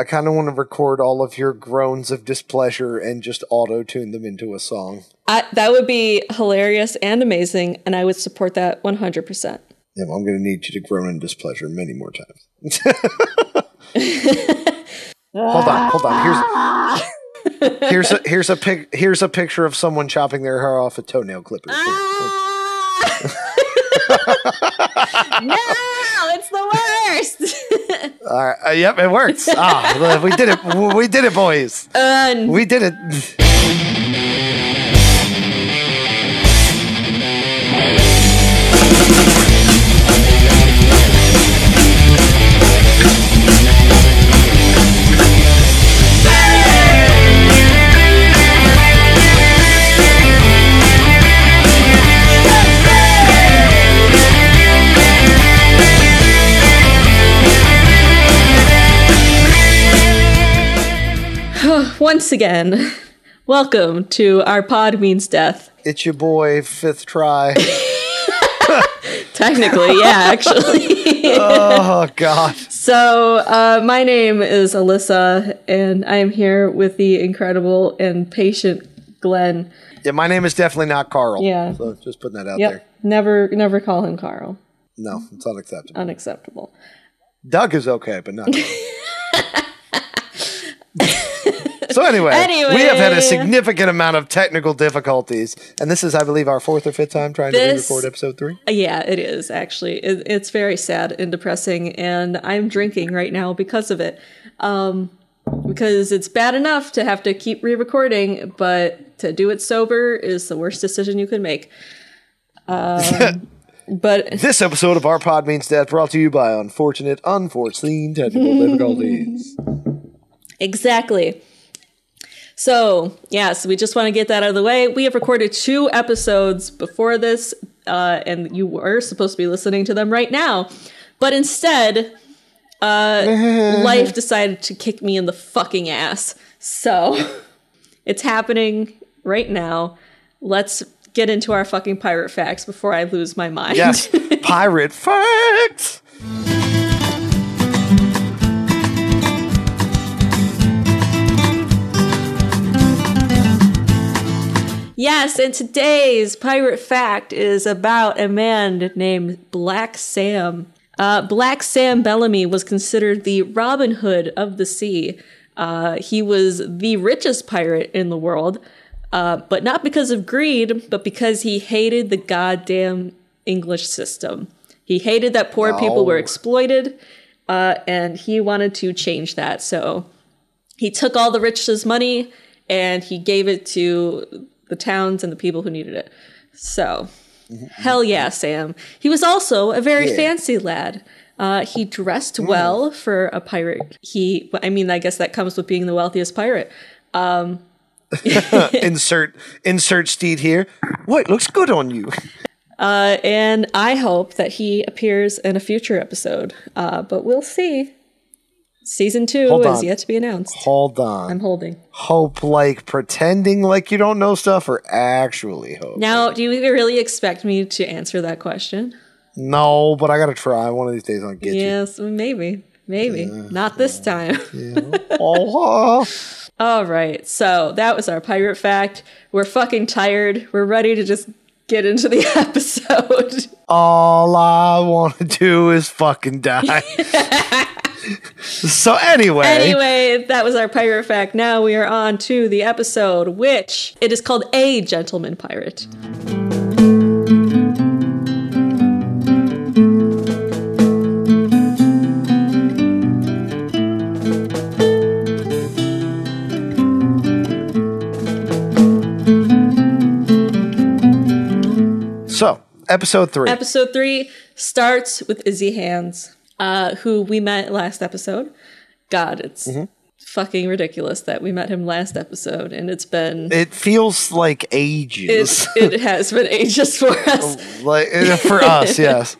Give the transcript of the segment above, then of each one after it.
I kind of want to record all of your groans of displeasure and just auto tune them into a song. I, that would be hilarious and amazing, and I would support that 100%. Yeah, well, I'm going to need you to groan in displeasure many more times. hold on, hold on. Here's here's a here's a pic, here's a picture of someone chopping their hair off with toenail clippers. Ah! No, it's the worst. All right, uh, yep, it works. Ah, we did it. We did it, boys. Um, We did it. Once again, welcome to our pod means death. It's your boy, fifth try. Technically, yeah, actually. oh God. so, uh, my name is Alyssa, and I am here with the incredible and patient Glenn. Yeah, my name is definitely not Carl. Yeah. So just putting that out Yep, there. never, never call him Carl. No, it's unacceptable. Unacceptable. Doug is okay, but not. So anyway, Anyway. we have had a significant amount of technical difficulties, and this is, I believe, our fourth or fifth time trying This- to re-record episode three. Yeah, it is actually. It, it's very sad and depressing, and I'm drinking right now because of it. Um, because it's bad enough to have to keep re-recording, but to do it sober is the worst decision you could make. Um, but This episode of Our Pod Means Death brought to you by unfortunate, unforeseen technical difficulties. Exactly. So, yes, we just want to get that out of the way. We have recorded two episodes before this, uh, and you were supposed to be listening to them right now. But instead, uh, life decided to kick me in the fucking ass. So, it's happening right now. Let's get into our fucking pirate facts before I lose my mind. Yes, pirate facts. Yes, and today's pirate fact is about a man named Black Sam. Uh, Black Sam Bellamy was considered the Robin Hood of the sea. Uh, he was the richest pirate in the world, uh, but not because of greed, but because he hated the goddamn English system. He hated that poor people were exploited, uh, and he wanted to change that. So he took all the rich's money and he gave it to the towns and the people who needed it. So, hell yeah, Sam. He was also a very Yeah. fancy lad. Uh, he dressed well for a pirate. He, I mean, I guess that comes with being the wealthiest pirate. insert insert Stede here. What looks good on you? Uh, and I hope that he appears in a future episode. Uh, but we'll see. Season two Hold is on. yet to be announced. Hold on. I'm holding. hope like pretending like you don't know stuff, or actually hope? Now, do you really expect me to answer that question? No, but I gotta try. One of these days I'll get you. Yes, maybe. Maybe. Not this time. Oh, All right. So that was our pirate fact. We're fucking tired. We're ready to just get into the episode. all I want to do is fucking die. so anyway, anyway, that was our pirate fact. Now we are on to the episode, which it is called A Gentleman Pirate. so episode three. Episode three starts with Izzy Hands, uh, who we met last episode. God, it's fucking ridiculous that we met him last episode, and it's been it feels like ages. it, it has been ages for us. like uh, for us, yes.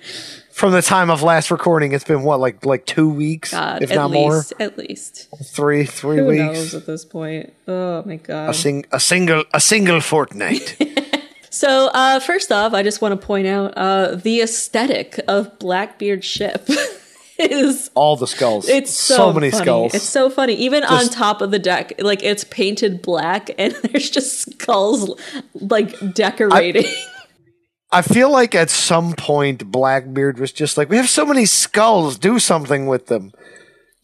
From the time of last recording, it's been what, like like two weeks, God, if at not least, at least. more, three three Who weeks, knows at this point? Oh my god. a sing a single a single fortnight. So, uh, first off, I just want to point out uh, the aesthetic of Blackbeard's ship is All the skulls. it's so, many funny. skulls. It's so funny. Even on top of the deck, like it's painted black and there's just skulls like decorating. I feel like at some point Blackbeard was just like, we have so many skulls, do something with them.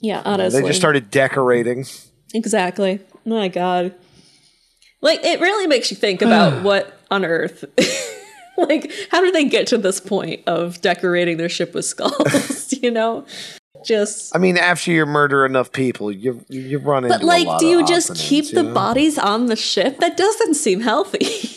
yeah, honestly. They just started decorating. Exactly. My God. Like it really makes you think about what on earth like how did they get to this point of decorating their ship with skulls, you know? Just I mean, after you murder enough people, you you, run into But like do you just keep you the bodies on the ship? That doesn't seem healthy.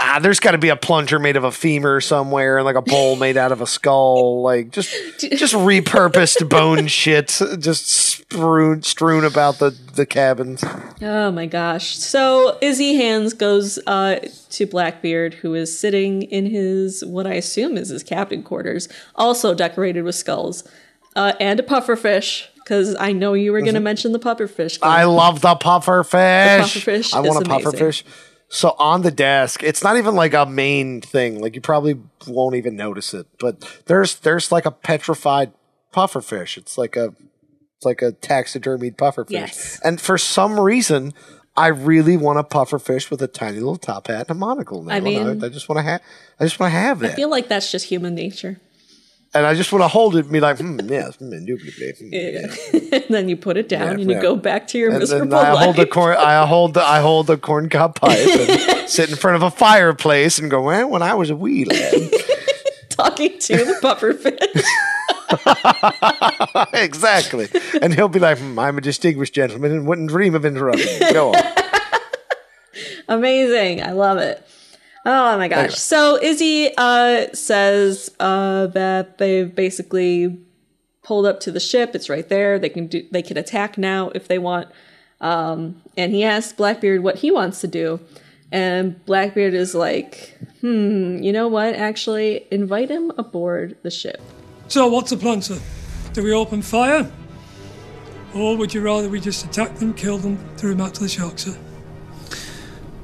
Ah, there's got to be a plunger made of a femur somewhere, and like a bowl made out of a skull. Like just just repurposed bone shit, just strewn strewn about the the cabins. Oh my gosh. So Izzy Hands goes uh, to Blackbeard, who is sitting in his, what I assume is his captain quarters, also decorated with skulls, uh, and a pufferfish, because I know you were going to mention the pufferfish. Mm-hmm. I love the puffer fish. pufferfish I want a puffer amazing. fish. So on the desk, it's not even like a main thing. Like you probably won't even notice it, but there's there's like a petrified puffer fish. It's like a it's like a taxidermied puffer fish. Yes. And for some reason, I really want a puffer fish with a tiny little top hat and a monocle. Now. I mean- I, I just want to have I just want to have that, I feel like that's just human nature. And I just want to hold it and be like, hmm, yes, hmm, indubitably, hmm, yeah. and then you put it down Yeah, and you yeah. go back to your And miserable then I life. hold the corn. I hold the I hold the corn cob pipe and sit in front of a fireplace and go. Well, when I was a wee lad, talking to the pufferfish. exactly. And he'll be like, hmm, "I'm a distinguished gentleman and wouldn't dream of interrupting you." Go on. Amazing. I love it. Oh my gosh. Anyway. So Izzy uh, says uh, that they've basically pulled up to the ship. It's right there. They can do. They can attack now if they want. Um, and he asks Blackbeard what he wants to do, and Blackbeard is like, "Hmm, you know what? Actually, invite him aboard the ship." So, what's the plan, sir? Do we open fire? Or would you rather we just attack them, kill them, throw them out to the sharks, sir?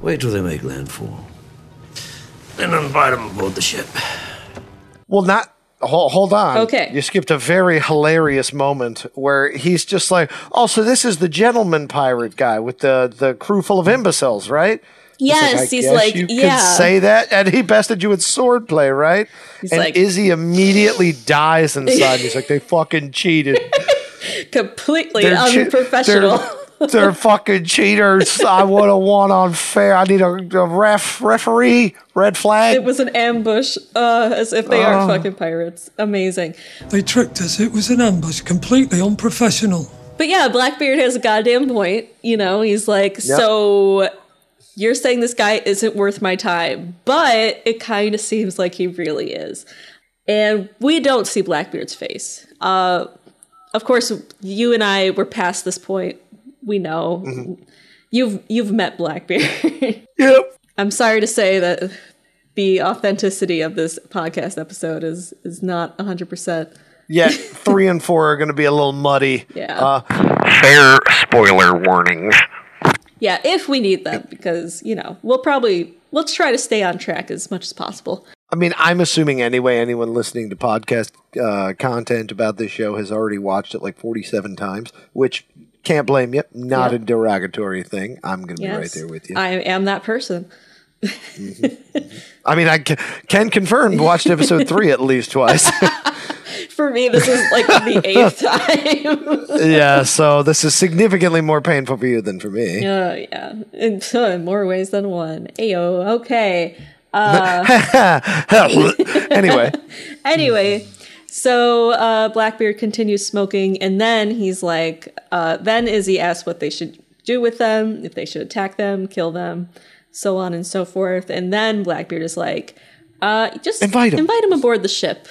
Wait till they make landfall. Then invite him aboard the ship. Well, not. Hold, hold on. Okay. You skipped a very hilarious moment where he's just like, "Oh, so this is the gentleman pirate guy with the the crew full of imbeciles, right?" Yes, I he's guess like, you yeah. could say that, and he bested you with swordplay, right? and like- Izzy immediately dies inside. he's like, "They fucking cheated." Completely They're che- unprofessional. They're, they're fucking cheaters. I would have won unfair. I need a, a ref referee red flag. it was an ambush, uh, as if they Oh. are fucking pirates. Amazing. They tricked us. It was an ambush, completely unprofessional. But yeah, Blackbeard has a goddamn point. You know, he's like, so you're saying this guy isn't worth my time, but it kind of seems like he really is. And we don't see Blackbeard's face. Uh, of course, you and I were past this point. We know you've you've met Blackbeard. yep. I'm sorry to say that the authenticity of this podcast episode is is not 100. percent Yeah, three and four are going to be a little muddy. Yeah. Uh, fair spoiler warning. Yeah, if we need them, because you know we'll probably we'll try to stay on track as much as possible. I mean, I'm assuming anyway, anyone listening to podcast uh, content about this show has already watched it like 47 times, which can't blame you. Not a derogatory thing. I'm going to be right there with you. I am that person. Mm-hmm. I mean, I can, can confirm watched episode three at least twice. For me, this is like the eighth time. yeah, so this is significantly more painful for you than for me. Oh yeah, in, in more ways than one. Ayo, okay. Uh, anyway, Anyway, so uh, Blackbeard continues smoking, and then he's like, uh, then Izzy asks what they should do with them, if they should attack them, kill them, so on and so forth. And then Blackbeard is like, uh, just Invite 'em. invite him aboard the ship.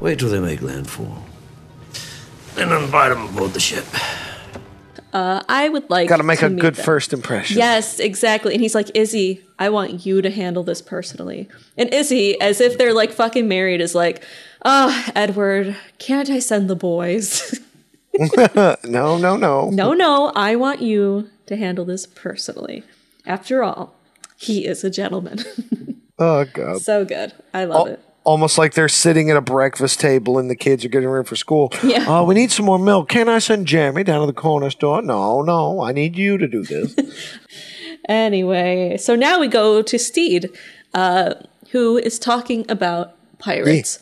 Wait till they make landfall. Then invite him aboard the ship. Uh, I would like got to make a good them. first impression. Yes, exactly. And he's like, Izzy, I want you to handle this personally. And Izzy, as if they're like fucking married, is like, oh, Edward, can't I send the boys? No, no, no. no, no, I want you to handle this personally. After all, he is a gentleman. Oh, God. so good. I love Oh. it. Almost like they're sitting at a breakfast table and the kids are getting ready for school. Yeah. Oh, we need some more milk. Can I send Jeremy down to the corner store? No, no, I need you to do this. Anyway, so now we go to Stede, uh, who is talking about pirates.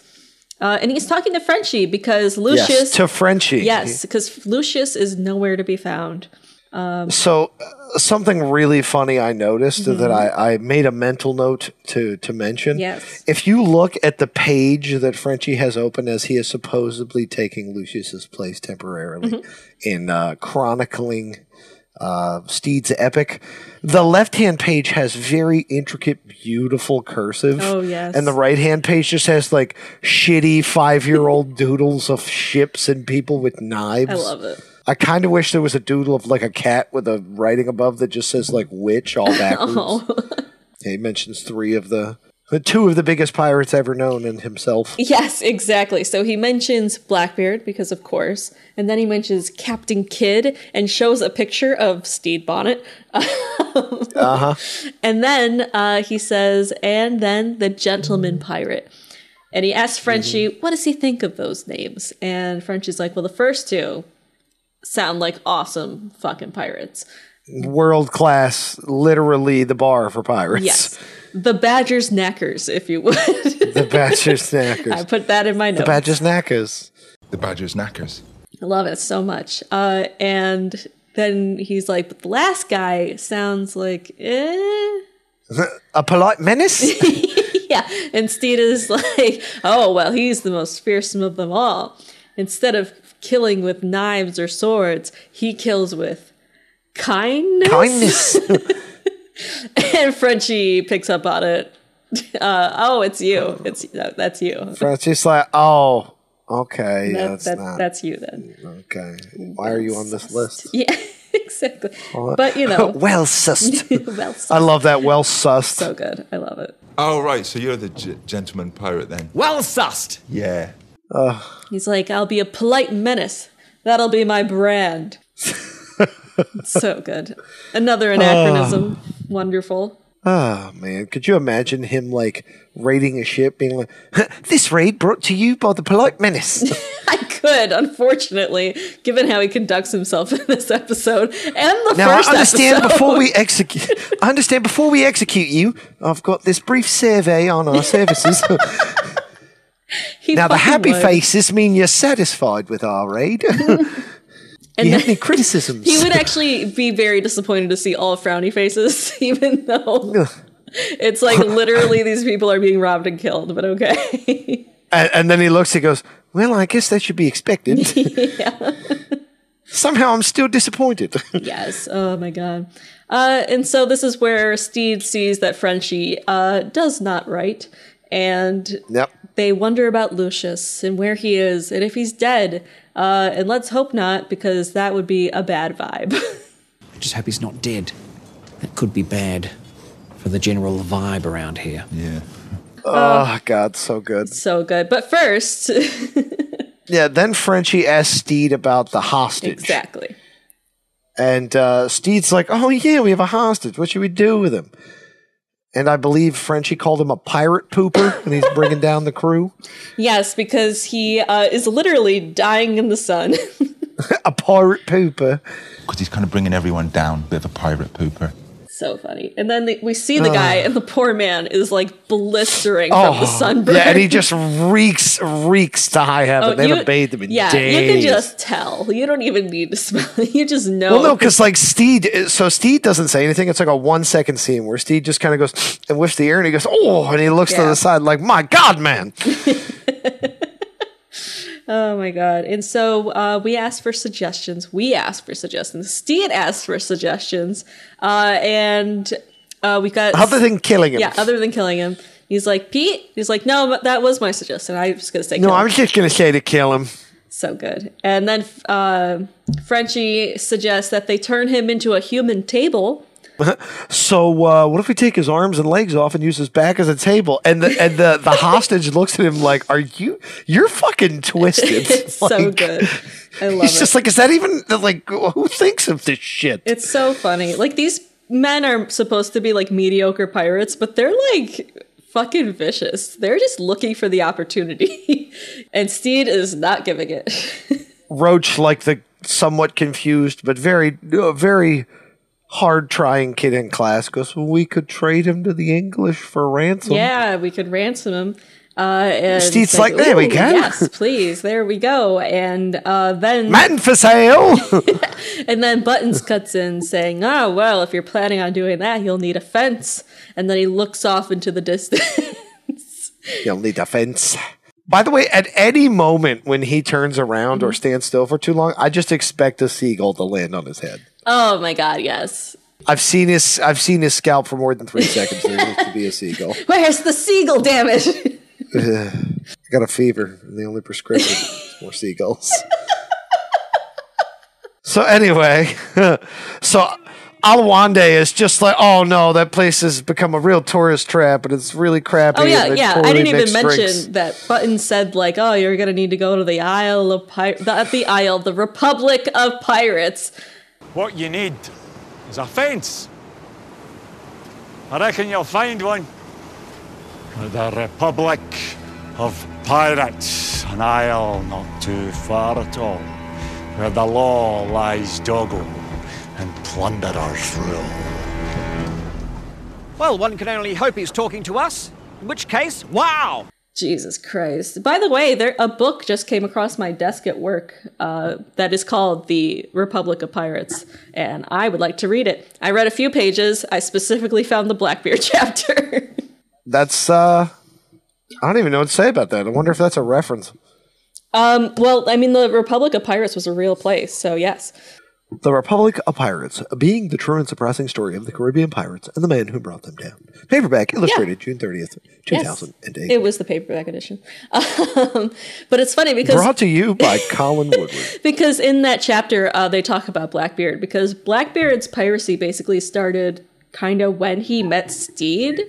Uh, and he's talking to Frenchie because Lucius. yes, to Frenchie. Yes, because Lucius is nowhere to be found. So uh, something really funny I noticed that I, I made a mental note to to mention. Yes. If you look at the page that Frenchie has open as he is supposedly taking Lucius's place temporarily in uh, chronicling uh, Stede's epic, the left hand page has very intricate, beautiful cursive. Oh, yes. And the right hand page just has like shitty five year old doodles of ships and people with knives. I love it. I kind of wish there was a doodle of like a cat with a writing above that just says like witch all backwards. Oh. Yeah, he mentions three of the, the two of the biggest pirates ever known and himself. Yes, exactly. So he mentions Blackbeard because, of course, and then he mentions Captain Kidd and shows a picture of Stede Bonnet. Uh huh. And then uh, he says, and then the gentleman pirate. And he asks Frenchie, what does he think of those names? And Frenchie's like, well, the first two sound like awesome fucking pirates. World class, literally the bar for pirates. Yes. The Badger's Knackers, if you would. The Badger's Knackers. I put that in my notes. the Badger Snackers. The Badger's knackers. I love it so much. Uh, and then he's like, but the last guy sounds like, eh. A polite menace? Yeah. And Stede is like, oh, well, he's the most fearsome of them all. Instead of killing with knives or swords, he kills with kindness. Kindness. And Frenchie picks up on it. Uh, oh, it's you. It's that, that's you. Francis like, oh, okay. That, that's that, not. that's you then. okay. Why are you on this list? Yeah, exactly. But you know, well sussed. well, sussed. I love that. Well sussed. so good. I love it. Oh, right. So you're the g- gentleman pirate then? Well sussed. Yeah. He's like, I'll be a polite menace. That'll be my brand. so good. Another anachronism. Ah. Wonderful. Oh man, could you imagine him like raiding a ship, being like, "This raid brought to you by the polite menace." I could, unfortunately, given how he conducts himself in this episode and the now I understand episode. before we execute. I understand before we execute you. I've got this brief survey on our services. He now the happy would. faces mean you're satisfied with our raid. And you have any criticisms? He would actually be very disappointed to see all frowny faces, even though it's like literally these people are being robbed and killed. But okay. and, and then he looks. He goes, "Well, I guess that should be expected." Somehow, I'm still disappointed. yes. Oh my god. Uh, and so this is where Stede sees that Frenchie uh, does not write, and yep. They wonder about Lucius and where he is and if he's dead. Uh, and let's hope not, because that would be a bad vibe. I just hope he's not dead. That could be bad for the general vibe around here. Yeah. Oh God, so good. so good. But first, Yeah. Then Frenchie asks Stede about the hostage. exactly. And uh, Stede's like, "Oh yeah, we have a hostage. What should we do with him?" And I believe Frenchie called him a pirate pooper, and he's bringing down the crew. Yes, because he uh, is literally dying in the sun. a pirate pooper. Because he's kind of bringing everyone down. Bit of a pirate pooper. So funny. And then the, we see the guy, and the poor man is like blistering from the oh, sunburn. Oh, yeah, and he just reeks, reeks to high heaven. Oh, they you- haven't bathed him in yeah, days. you can just tell. You don't even need to smell. You just know. Well, no, because like Stede, so Stede doesn't say anything. It's like a one second scene where Stede just kind of goes and whiffs the air, and he goes, "Oh," and he looks to the side like, "My God, man!" Oh my god! And so uh, we asked for suggestions. We asked for suggestions. Stede asked for suggestions, uh, and uh, we got Other than killing him, yeah, other than killing him. He's like Pete. He's like, no, but that was my suggestion. I was gonna say no, I him." was just gonna say to kill him. so good. And then uh, Frenchie suggests that they turn him into a human table. So uh, what if we take his arms and legs off and use his back as a table? And the and the, the hostage looks at him like, "Are you? You're fucking twisted." It's so good. I love it. He's it. just like, is that even like who thinks of this shit? It's so funny. Like these men are supposed to be like mediocre pirates, but they're like fucking vicious. They're just looking for the opportunity. and Stede is not giving it. Roach, like the somewhat confused but very, uh, very hard trying kid in class, goes, well, "We could trade him to the English for ransom." yeah, we could ransom him. Uh, say, like, "There we go." Yes, please. There we go. And uh, then Man for sale. And then Buttons cuts in saying, Oh, well, if you're planning on doing that, you'll need a fence. And then he looks off into the distance. You'll need a fence. By the way, at any moment when he turns around or stands still for too long, I just expect a seagull to land on his head. Oh my god, yes. I've seen his I've seen his scalp for more than three seconds. There needs to be a seagull. Where's the seagull, damn it? I got a fever, and the only prescription is more seagulls. so anyway, so Oluwande is just like, oh no, that place has become a real tourist trap, and it's really crappy. Oh yeah, yeah. I didn't even mention drinks. that Button said like, "Oh, you're gonna need to go to the Isle of Pirates, the, the Isle, the Republic of Pirates." What you need is a fence. I reckon you'll find one. The Republic of Pirates, an isle not too far at all, where the law lies doggo and plunderers rule. Well, one can only hope he's talking to us. In which case, wow! Jesus Christ. By the way, there a book just came across my desk at work uh, that is called The Republic of Pirates, and I would like to read it. I read a few pages. I specifically found the Blackbeard chapter. That's uh, I don't even know what to say about that. I wonder if that's a reference. um, well, I mean, the Republic of Pirates was a real place, so yes. The Republic of Pirates, being the true and surprising story of the Caribbean pirates and the man who brought them down. Paperback, illustrated, June thirtieth, 2008. Yes. thousand and eight. It was the paperback edition. Um, but it's funny because Brought to you by Colin Woodard. because in that chapter uh, they talk about Blackbeard because Blackbeard's piracy basically started kind of when he met Stede.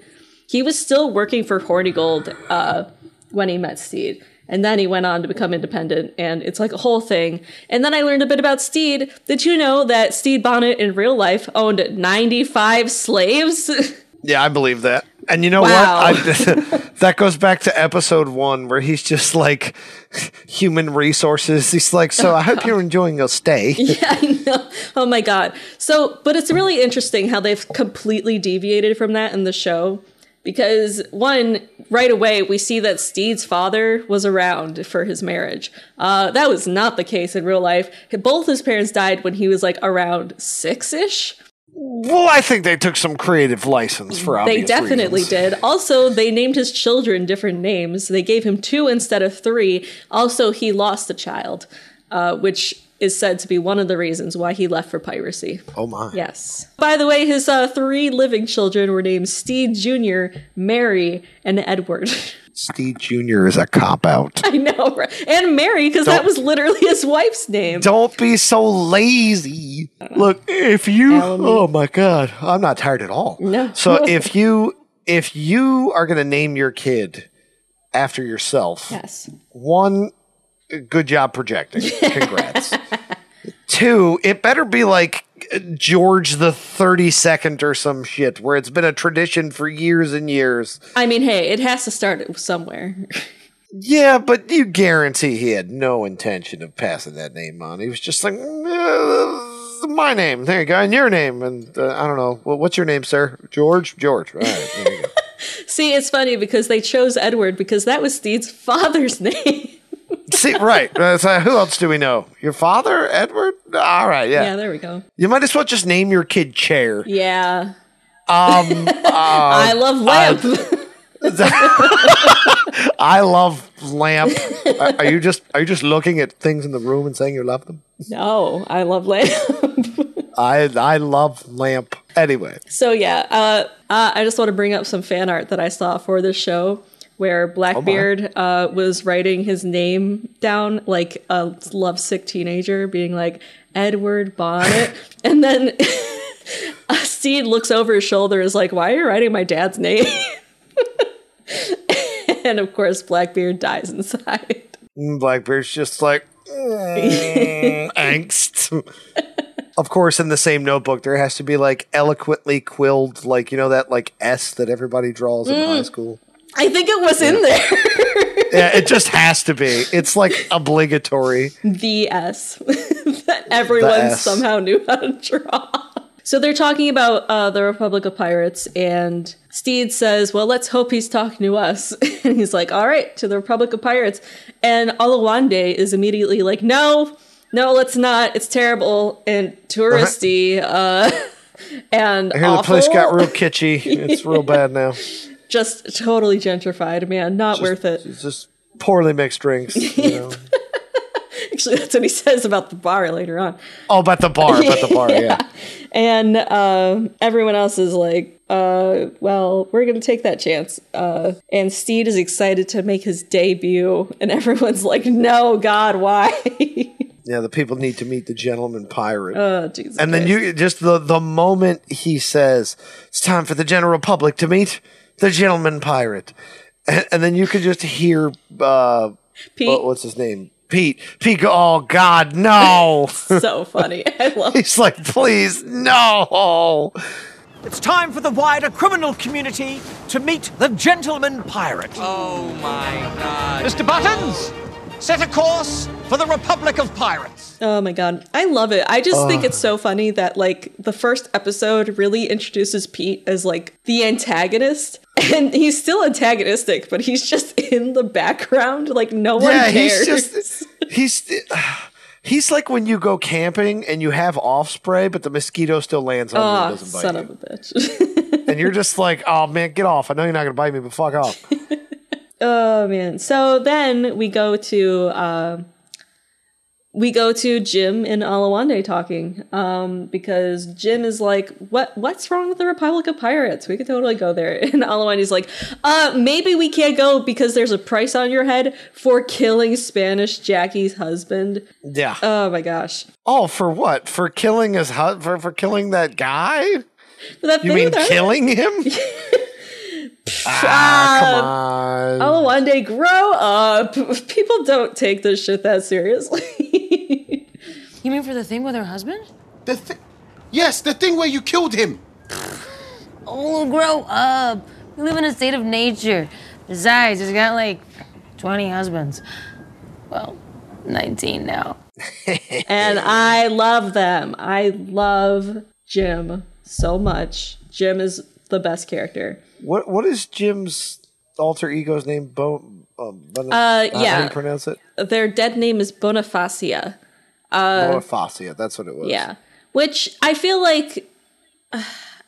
He was still working for Hornigold uh, when he met Stede. And then he went on to become independent, and it's like a whole thing. And then I learned a bit about Stede. Did you know that Stede Bonnet in real life owned 95 slaves? Yeah, I believe that. And you know Wow. what? I, that goes back to episode one where he's just like human resources. He's like, so I hope you're enjoying your stay. Yeah, I know. Oh my god. So, but it's really interesting how they've completely deviated from that in the show because one, right away we see that Stede's father was around for his marriage. Uh, that was not the case in real life. Both his parents died when he was like around six ish. Well, I think they took some creative license for obviously. They definitely reasons. did. Also, they named his children different names. They gave him two instead of three. Also, he lost a child, uh, which is said to be one of the reasons why he left for piracy. Oh my! Yes. By the way, his uh, three living children were named Stede Jr., Mary, and Edward. Steve Junior is a cop out. I know, right? And Mary, because that was literally his wife's name. Don't be so lazy. Look, if you oh my god, I'm not tired at all. No. So if you if you are going to name your kid after yourself, Yes. one good job projecting. Congrats. Two, it better be like George the 32nd or some shit where it's been a tradition for years and years. I mean, hey, it has to start somewhere. Yeah, but you guarantee he had no intention of passing that name on. He was just like, "Uh, my name. There you go. And your name. And uh, I don't know. Well, what's your name, sir? George? George. All right. There you go. See, it's funny because they chose Edward because that was Stede's father's name. See, right. Uh, so who else do we know? Your father, Edward? All right. Yeah. yeah, there we go. You might as well just name your kid Chair. Yeah. Um, I love Lamp. I love lamp. are, are you just are you just looking at things in the room and saying you love them? no, I love Lamp. I I love lamp. Anyway, So yeah, uh, uh, I just want to bring up some fan art that I saw for this show, where Blackbeard uh, was writing his name down like a lovesick teenager, being like Edward Bonnet, and then Stede looks over his shoulder, is like, "Why are you writing my dad's name?" and of course, Blackbeard dies inside. Blackbeard's just like mm, angst. Of course, in the same notebook, there has to be like eloquently quilled, like you know that like S that everybody draws in high school. I think it was in there. Yeah, it just has to be. It's like obligatory. the S that everyone S. somehow knew how to draw. So they're talking about uh, the Republic of Pirates, and Stede says, "Well, let's hope he's talking to us." and he's like, "All right, to the Republic of Pirates." And Oluwande is immediately like, "No, no, let's not. It's terrible and touristy." Uh, and I hear the place got real kitschy. It's real bad now. Just totally gentrified, man. Not worth it. It's just poorly mixed drinks. You know? Actually, that's what he says about the bar later on. oh, about the bar, about the bar, yeah. And um, everyone else is like, uh, well, we're going to take that chance. Uh, and Stede is excited to make his debut. And everyone's like, no, God, why? Yeah, the people need to meet the gentleman pirate. oh, Jesus. and then Christ. you just the the moment he says it's time for the general public to meet the gentleman pirate, and, and then you could just hear uh, Pete, what- what's his name, Pete. Pete, go, oh God, no! so funny. I love He's like, please, no! It's time for the wider criminal community to meet the gentleman pirate. Oh my god. Mr. Buttons, set a course for the Republic of Pirates. Oh my god, I love it. I just think it's so funny that like the first episode really introduces Pete as like the antagonist, and he's still antagonistic, but he's just in the background. Like no one yeah, cares. he's just he's. He's like when you go camping and you have off spray, but the mosquito still lands on you oh, and doesn't bite son you. of a bitch. and you're just like, oh man, get off. I know you're not gonna bite me, but fuck off. oh man. So then we go to uh, we go to Jim and Oluwande talking um, because Jim is like, "What? What's wrong with the Republic of Pirates? We could totally go there." And Oluwande's like, "Uh, maybe we can't go because there's a price on your head for killing Spanish Jackie's husband." Yeah. Oh my gosh, oh, for what? For killing his hu- for for killing that guy? that You mean killing him? ah, come on. Oluwande, grow up. People don't take this shit that seriously. You mean for the thing with her husband? The thing. yes, the thing where you killed him. Oh, grow up. We live in a state of nature. Besides, he's got like 20 husbands. Well, 19 now. and I love them. I love Jim so much. Jim is the best character. What what is Jim's alter ego's name? Bo. Um, Bon- Uh, How yeah. do you pronounce it? Their dead name is Bonifacia. Uh, Bonifacia. That's what it was. yeah, which I feel like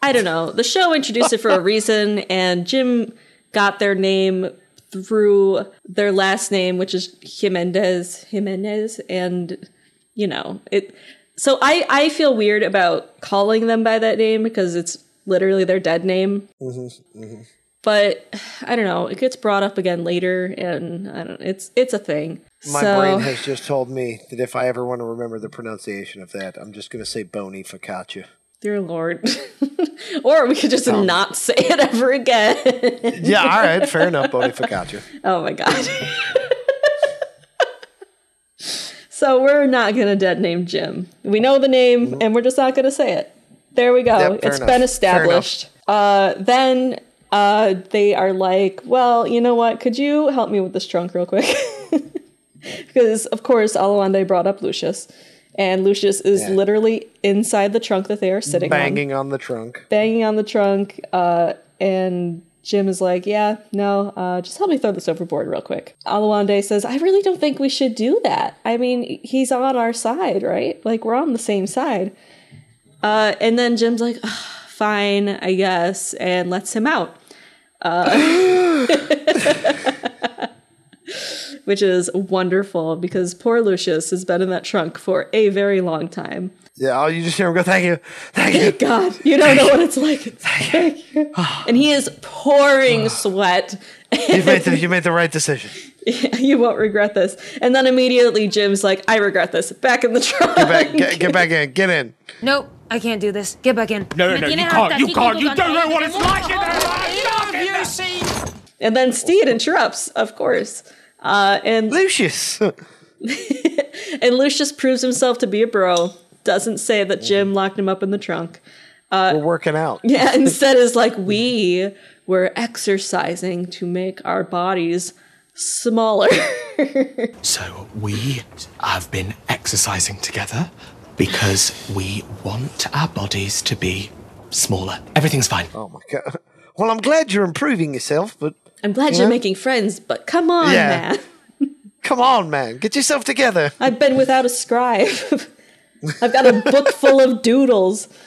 I don't know. The show introduced it for a reason, and Jim got their name through their last name, which is Jimenez. Jimenez, and you know it. So I I feel weird about calling them by that name because it's literally their dead name. Mm-hmm, mm-hmm. But I don't know. It gets brought up again later, and I don't. It's it's a thing. My so, brain has just told me that if I ever want to remember the pronunciation of that, I'm just going to say bony focaccia. Dear Lord. or we could just not say it ever again. Yeah, all right, fair enough, bony focaccia. Oh my god. so we're not gonna dead name Jim. We know the name and we're just not gonna say it. There we go. Yep, it's enough. been established. Uh then uh they are like, well, you know what? Could you help me with this trunk real quick? because of course Oluwande brought up Lucius. And Lucius is Yeah. literally inside the trunk that they are sitting on Banging on the trunk. banging on the trunk. Uh, and Jim is like, Yeah, no, uh, just help me throw this overboard real quick. Oluwande says, I really don't think we should do that. I mean, he's on our side, right? Like, we're on the same side. Uh, and then Jim's like, "Ugh, Fine, I guess, and lets him out. Uh, which is wonderful because poor Lucius has been in that trunk for a very long time. Yeah, oh, you just hear him go, thank you, thank you. God, you don't know what it's like. Thank you. and he is pouring sweat. You made the, you made the right decision. you won't regret this. And then immediately Jim's like, I regret this. Back in the trunk. Get back, get, get back in, get in. Nope, I can't do this. Get back in. No, no, no, you can't, you can't, you don't know what it's like in there. You And then Stede interrupts, of course. Uh, and Lucius. and Lucius proves himself to be a bro. Doesn't say that Jim locked him up in the trunk. We're working out. Yeah, instead is like we we're exercising to make our bodies smaller. So we have been exercising together because we want our bodies to be smaller. Everything's fine. Oh my god. Well, I'm glad you're improving yourself, but I'm glad you you're know, making friends, but come on, Yeah. man. Come on, man. Get yourself together. I've been without a scribe. I've got a book full of doodles.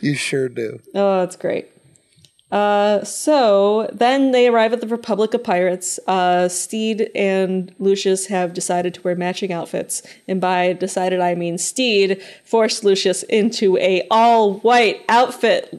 You sure do. Oh, that's great. Uh, so then they arrive at the Republic of Pirates. Uh, Stede and Lucius have decided to wear matching outfits, and by decided I mean Stede forced Lucius into a all white outfit,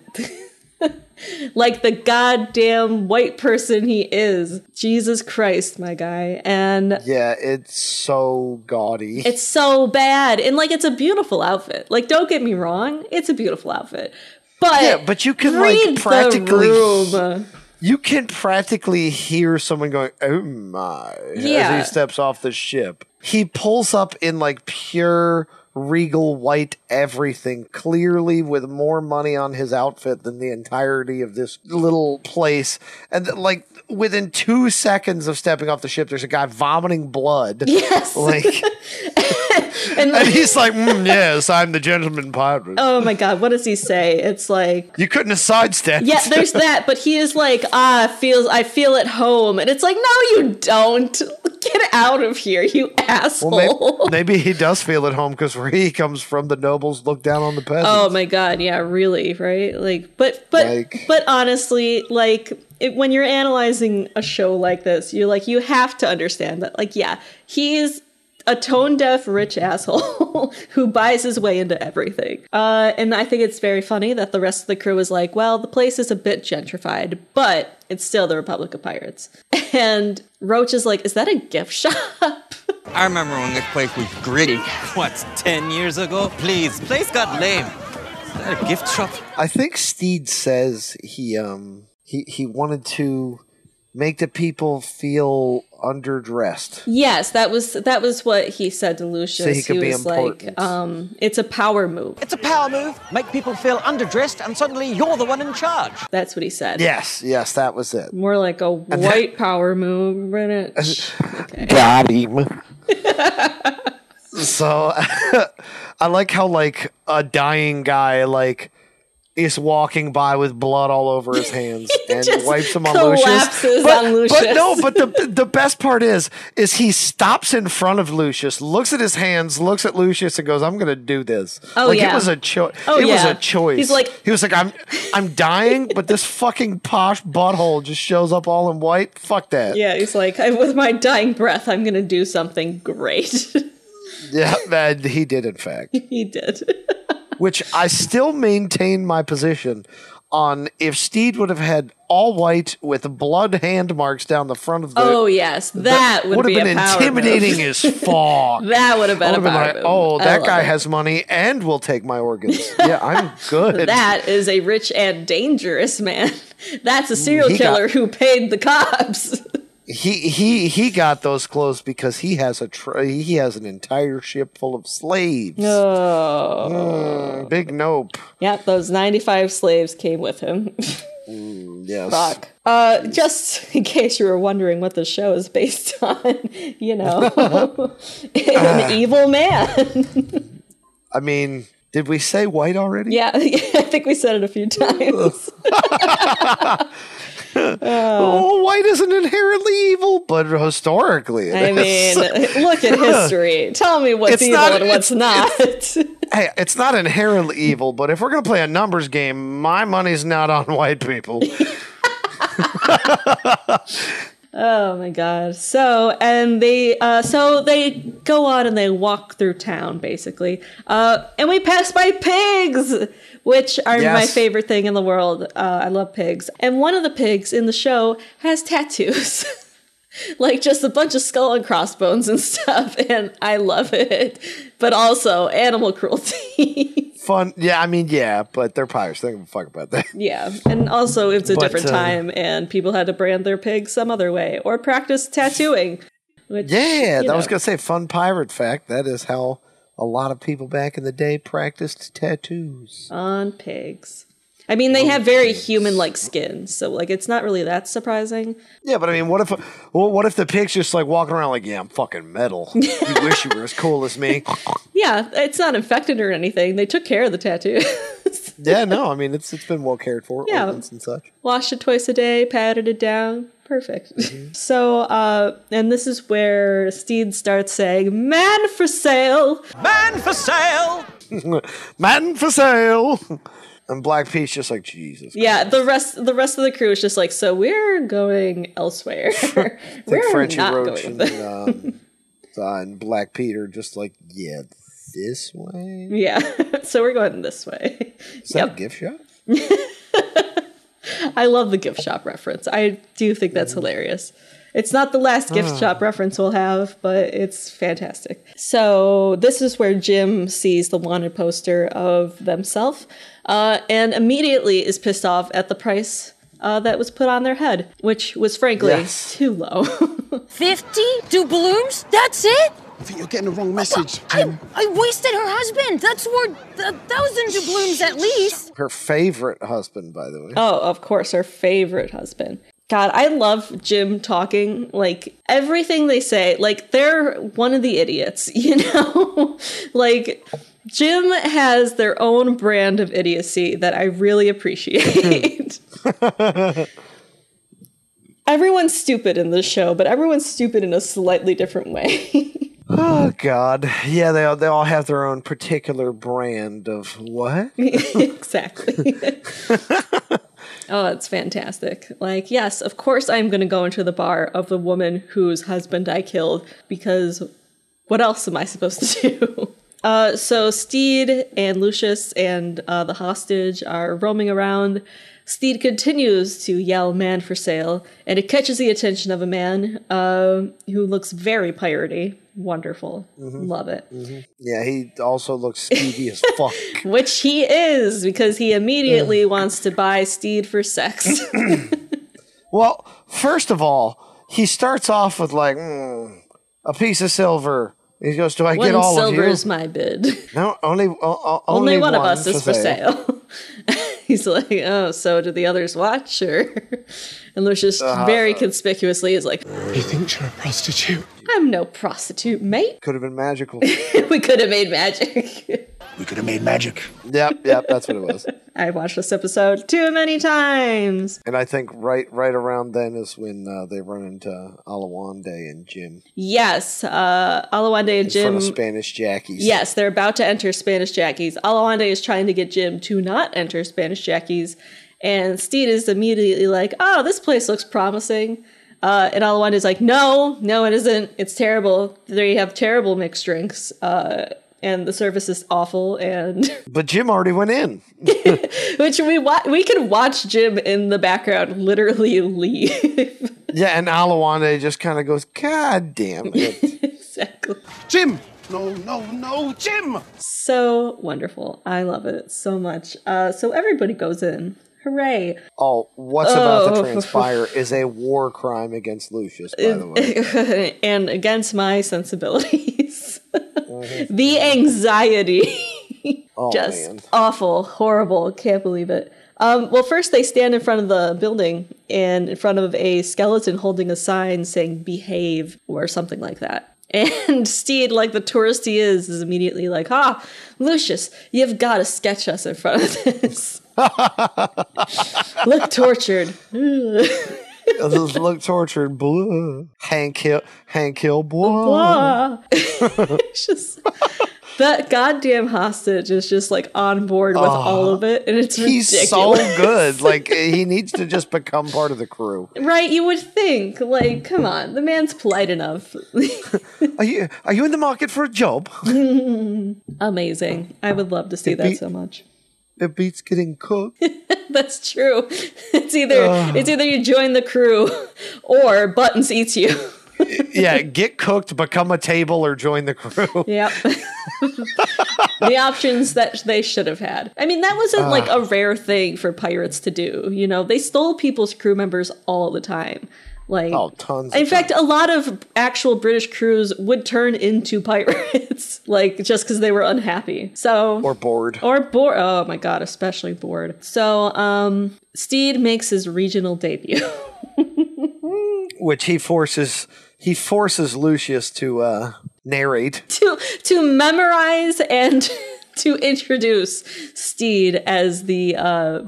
like the goddamn white person he is. Jesus Christ, my guy, and Yeah, it's so gaudy. it's so bad, and like it's a beautiful outfit. Like, don't get me wrong, it's a beautiful outfit. But yeah, but you can like practically you can practically hear someone going, "Oh my!" Yeah. as he steps off the ship. He pulls up in like pure regal white everything, clearly with more money on his outfit than the entirety of this little place. And like within two seconds of stepping off the ship, there's a guy vomiting blood. Yes. like, and, and he's like, "Mm, "Yes, I'm the gentleman pirate." oh my god, what does he say? It's like You couldn't have sidestepped. yeah, there's that, but he is like, ah, feels I feel at home, and it's like, no, you don't. Get out of here, you asshole. Well, maybe, maybe he does feel at home because where he comes from, the nobles look down on the peasants. Oh my god, yeah, really, right? Like, but but Like- but honestly, like it, when you're analyzing a show like this, you're like you have to understand that, like, yeah, he's a tone deaf rich asshole who buys his way into everything. Uh, and I think it's very funny that the rest of the crew is like, well, the place is a bit gentrified, but it's still the Republic of Pirates. And Roach is like, is that a gift shop? I remember when this place was gritty. What, 10 years ago? Please, place got lame. Is that a gift shop? I think Steed says he um he he wanted to make the people feel underdressed. Yes, that was that was what he said to Lucius. So he could be was like, um, "It's a power move." It's a power move. Make people feel underdressed, and suddenly you're the one in charge. That's what he said. Yes, yes, that was it. More like a And white power move, Greenwich. Got him. so I like how like a dying guy like is walking by with blood all over his hands and wipes them on Lucius. But, on but no, but the the best part is is he stops in front of Lucius, looks at his hands, looks at Lucius, and goes, "I'm going to do this." Oh, like yeah. it was a choice. Oh, it was a choice. He's like- he was like, "I'm I'm dying, but this fucking posh butthole just shows up all in white. Fuck that." Yeah, he's like, with my dying breath, I'm gonna do something great. Yeah, man, he did in fact. he did. Which I still maintain my position on if Stede would have had all white with blood hand marks down the front of the oh yes, that would, would be have been intimidating as fuck. that would have been would have been like, move. oh, that guy it. has money and will take my organs. Yeah, I'm good. That is a rich and dangerous man. That's a serial He got- killer who paid the cops. He he he got those clothes because he has a tr- he has an entire ship full of slaves. Oh. Mm, big nope. Yep, those 95 slaves came with him. Yes. Fuck. Uh, just in case you were wondering what the show is based on, you know, an evil man. I mean, did we say white already? yeah, I think we said it a few times. Uh, oh, white isn't inherently evil, but historically, it I is. mean, look at history. Tell me what's It's evil not- and what's not. hey, it's not inherently evil, but if we're gonna play a numbers game, my money's not on white people. Oh my god. So and they uh so they go on and they walk through town basically. Uh and we pass by pigs, which are my favorite thing in the world. Uh I love pigs. And one of the pigs in the show has tattoos. like just a bunch of skull and crossbones and stuff and I love it. But also animal cruelty. Fun, yeah. I mean, yeah, but they're pirates. They don't give a fuck about that. yeah. And also it's a But, different uh, time and people had to brand their pigs some other way or practice tattooing. Which, Yeah, you that was gonna say fun pirate fact. That is how a lot of people back in the day practiced tattoos. on pigs. I mean, they have very human-like skin, so like it's not really that surprising. Yeah, but I mean, what if well, what if the pig's just like walking around like, yeah, I'm fucking metal. you wish you were as cool as me. Yeah, it's not infected or anything. They took care of the tattoo. Yeah, no, I mean it's it's been well cared for, Yeah. and such. Washed it twice a day, patted it down. Perfect. So, uh, and this is where Steed starts saying, "Man for sale." Man for sale. Man for sale. And Black Pete's just like Jesus. Yeah, the rest the rest of the crew is just like, so we're going elsewhere. It's we're Frenchie not Roach going and, um, uh, and Black Peter just like, yeah, this way. Yeah, so we're going this way. Is that a gift shop? I love the gift shop reference. I do think that's hilarious. It's not the last gift Ah. shop reference we'll have, but it's fantastic. So this is where Jim sees the wanted poster of themselves, uh, and immediately is pissed off at the price uh, that was put on their head, which was frankly Yes. too low. 50? Two balloons? That's it? I think you're getting the wrong message. I, I wasted her husband. That's worth a thousand doubloons at least. Her favorite husband, by the way. Oh, of course, her favorite husband. God, I love Jim talking. Like everything they say, like they're one of the idiots, you know? like Jim has their own brand of idiocy that I really appreciate. everyone's stupid in this show, but everyone's stupid in a slightly different way. Oh God, yeah, they all, they all have their own particular brand of what? exactly. Oh, it's fantastic. Like, yes, of course I'm going to go into the bar of the woman whose husband I killed because what else am I supposed to do? Uh, so Stede and Lucius and uh, the hostage are roaming around. Stede continues to yell "man for sale," and it catches the attention of a man uh, who looks very piratey. Wonderful, love it. Yeah, he also looks skeevy as fuck. Which he is because he immediately wants to buy Stede for sex. Well, first of all, he starts off with like mm, a piece of silver. He goes, "Do I one get all of silver is my bid. no, only o- o- Only, only, one, of us is for sale. sale. He's like, oh, so do the others watch? Or and Lucius Uh-huh. very conspicuously is like, He thinks you're a prostitute. I'm no prostitute, mate. Could have been magical. we could have made magic. We could have made magic. yep, yep, that's what it was. I watched this episode too many times. And I think right right around then is when uh, they run into Oluwande and Jim Yes, uh, Oluwande and in front Jim of Spanish Jackies. Yes, they're about to enter Spanish Jackies. Oluwande is trying to get Jim to not enter Spanish Jackies, and Stede is immediately like, "Oh, this place looks promising." Uh, and Oluwande is like, "No, no, it isn't. It's terrible. They have terrible mixed drinks, uh, and the service is awful." And But Jim already went in. which we wa- we can watch Jim in the background literally leave. Yeah, and Oluwande just kind of goes, God damn it. exactly. Jim! No, no, no, Jim! So wonderful. I love it so much. Uh, so everybody goes in. Hooray! Oh, what's about Oh. to transpire is a war crime against Lucius, by the way. and against my sensibilities. the anxiety. Oh, Just man. awful, horrible. Can't believe it. Um, well, first they stand in front of the building and in front of a skeleton holding a sign saying "Behave" or something like that. And Stede, like the tourist he is, is immediately like, "Ah, Lucius, you've got to sketch us in front of this. Look tortured." Look tortured. Blah. Hank Hill, Hank Hill, blah. Blah. It's just that goddamn hostage is just like on board with ah. all of it, and it's He's ridiculous. so good. Like, he needs to just become part of the crew. right? You would think, like, come on, the man's polite enough. Are you, are you in the market for a job? Amazing. I would love to see It that be- so much. It beats getting cooked. That's true. It's either it's either you join the crew or Buttons eats you. yeah, get cooked, become a table, or join the crew. Yep. the options that they should have had. I mean, that wasn't like ah. a rare thing for pirates to do. You know, they stole people's crew members all the time. Like, Oh, tons. in fact, a lot of actual British crews would turn into pirates, like just because they were unhappy. So or bored. or bored. Oh my god, especially bored. So, um, Stede makes his regional debut. which he forces he forces Lucius to uh, narrate. to to memorize and to introduce Stede as the uh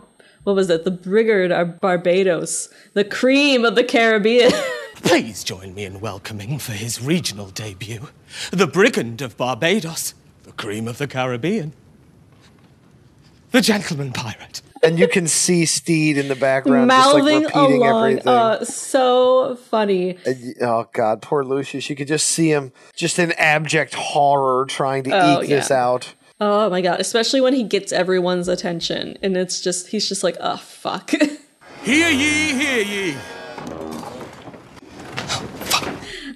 what was it? The Brigard of Barbados, the cream of the Caribbean. Please join me in welcoming for his regional debut the Brigand of Barbados, the cream of the Caribbean, the gentleman pirate. And you can see Stede in the background Mouthing just like repeating along. everything. Uh, so funny. And oh god, poor Lucius. You could just see him just in abject horror trying to Oh, eke this out. Oh my god, especially when he gets everyone's attention and it's just he's just like, "Oh fuck." Hear ye, hear ye.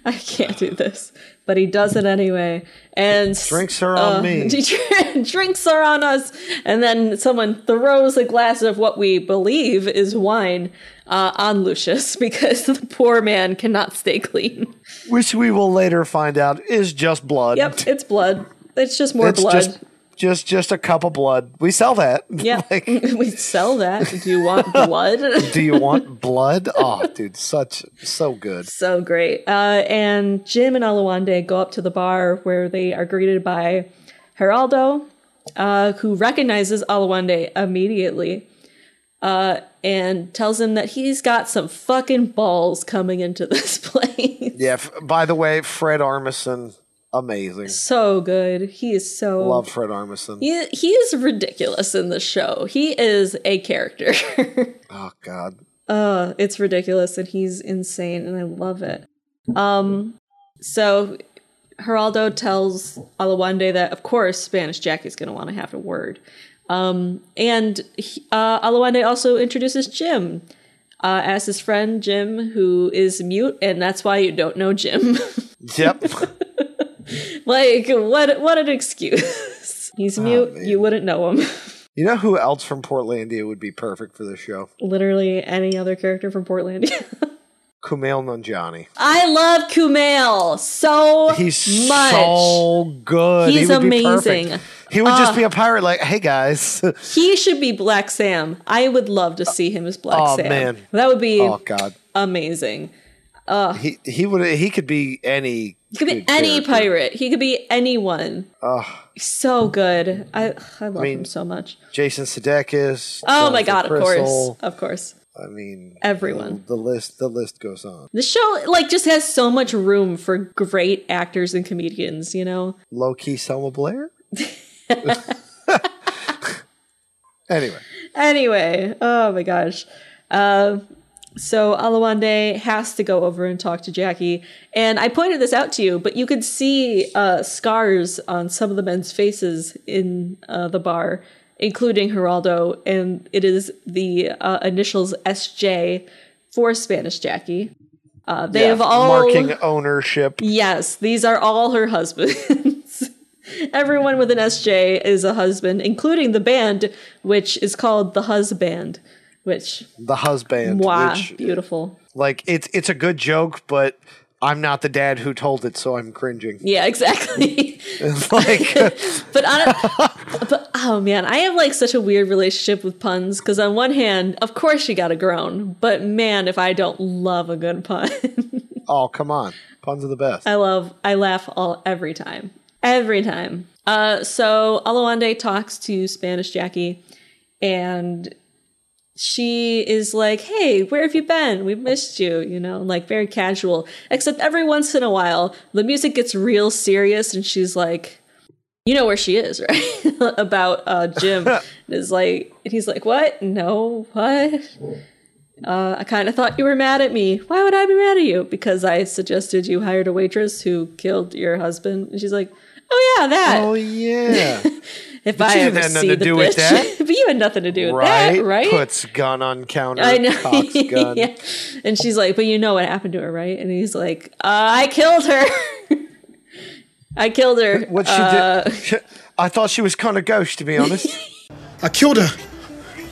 I can't do this. But he does it anyway. And Drinks are on uh, me. drinks are on us. And then someone throws a glass of what we believe is wine uh, on Lucius because the poor man cannot stay clean. Which we will later find out is just blood. Yep, it's blood. It's just more it's blood. just just just a cup of blood. We sell that. yeah, we sell that. Do you want blood? Do you want blood? Oh, dude, such so good. So great. Uh, and Jim and Oluwande go up to the bar where they are greeted by Geraldo, uh, who recognizes Oluwande immediately uh, and tells him that he's got some fucking balls coming into this place. Yeah. F- by the way, Fred Armisen, amazing. so good. He is so. Love Fred Armisen. He, he is ridiculous in the show. He is a character. Oh God. Uh, it's ridiculous and he's insane and I love it. Um, so Geraldo tells Oluwande that of course Spanish Jackie's going to want to have a word. Um, and he, uh, Oluwande also introduces Jim uh, as his friend Jim, who is mute, and that's why you don't know Jim. Yep. like what? What an excuse. He's mute. you wouldn't know him. You know who else from Portlandia would be perfect for this show? Literally any other character from Portlandia. Kumail Nanjiani. I love Kumail so He's much. so good. He's he amazing. He would just Ah. be a pirate. Like, hey guys. He should be Black Sam. I would love to see him as Black Oh, Sam. man. That would be oh God. amazing. Uh, He he would he could be any. He could be any character. pirate. He could be anyone. Ugh. So good. I I love mean, him so much. Jason Sudeikis. Oh my Jonathan god, of course. Of course. I mean, Everyone. The, the list the list goes on. The show like just has so much room for great actors and comedians, you know? Low key Selma Blair. anyway, Anyway, oh my gosh. Uh, so Oluwande has to go over and talk to Jackie. And I pointed this out to you, but you could see uh, scars on some of the men's faces in uh, the bar, including Geraldo. And it is the uh, initials SJ for Spanish Jackie. Uh, they Yeah, have all marking ownership. Yes, these are all her husbands. Everyone with an SJ is a husband, including the band, which is called the Husband, which The husband. wow, Which, beautiful. like it's it's a good joke, but I'm not the dad who told it, so I'm cringing. Yeah, exactly. like but on but oh man, I have like such a weird relationship with puns because on one hand, of course you got to groan, but man, if I don't love a good pun, oh come on, puns are the best. I love I laugh all every time. Every time. Uh so Oluwande talks to Spanish Jackie and she is like, "Hey, where have you been? We've missed you," you know, like very casual. Except every once in a while, the music gets real serious and she's like, "You know where she is, right?" About uh Jim And is like and he's like, "What? No. What?" Uh, I kind of thought you were mad at me. Why would I be mad at you? Because I suggested you hired a waitress who killed your husband. And she's like, "Oh yeah, that." Oh yeah. if But I you ever didn't see nothing to the do with bitch. that. but you had nothing to do with that, right? that, right? Puts gun on counter. I know. Cocks gun. yeah. And she's like, "But you know what happened to her, right?" And he's like, uh, "I killed her. I killed her." What she Uh, did? I thought she was kind of ghost, to be honest. I killed her.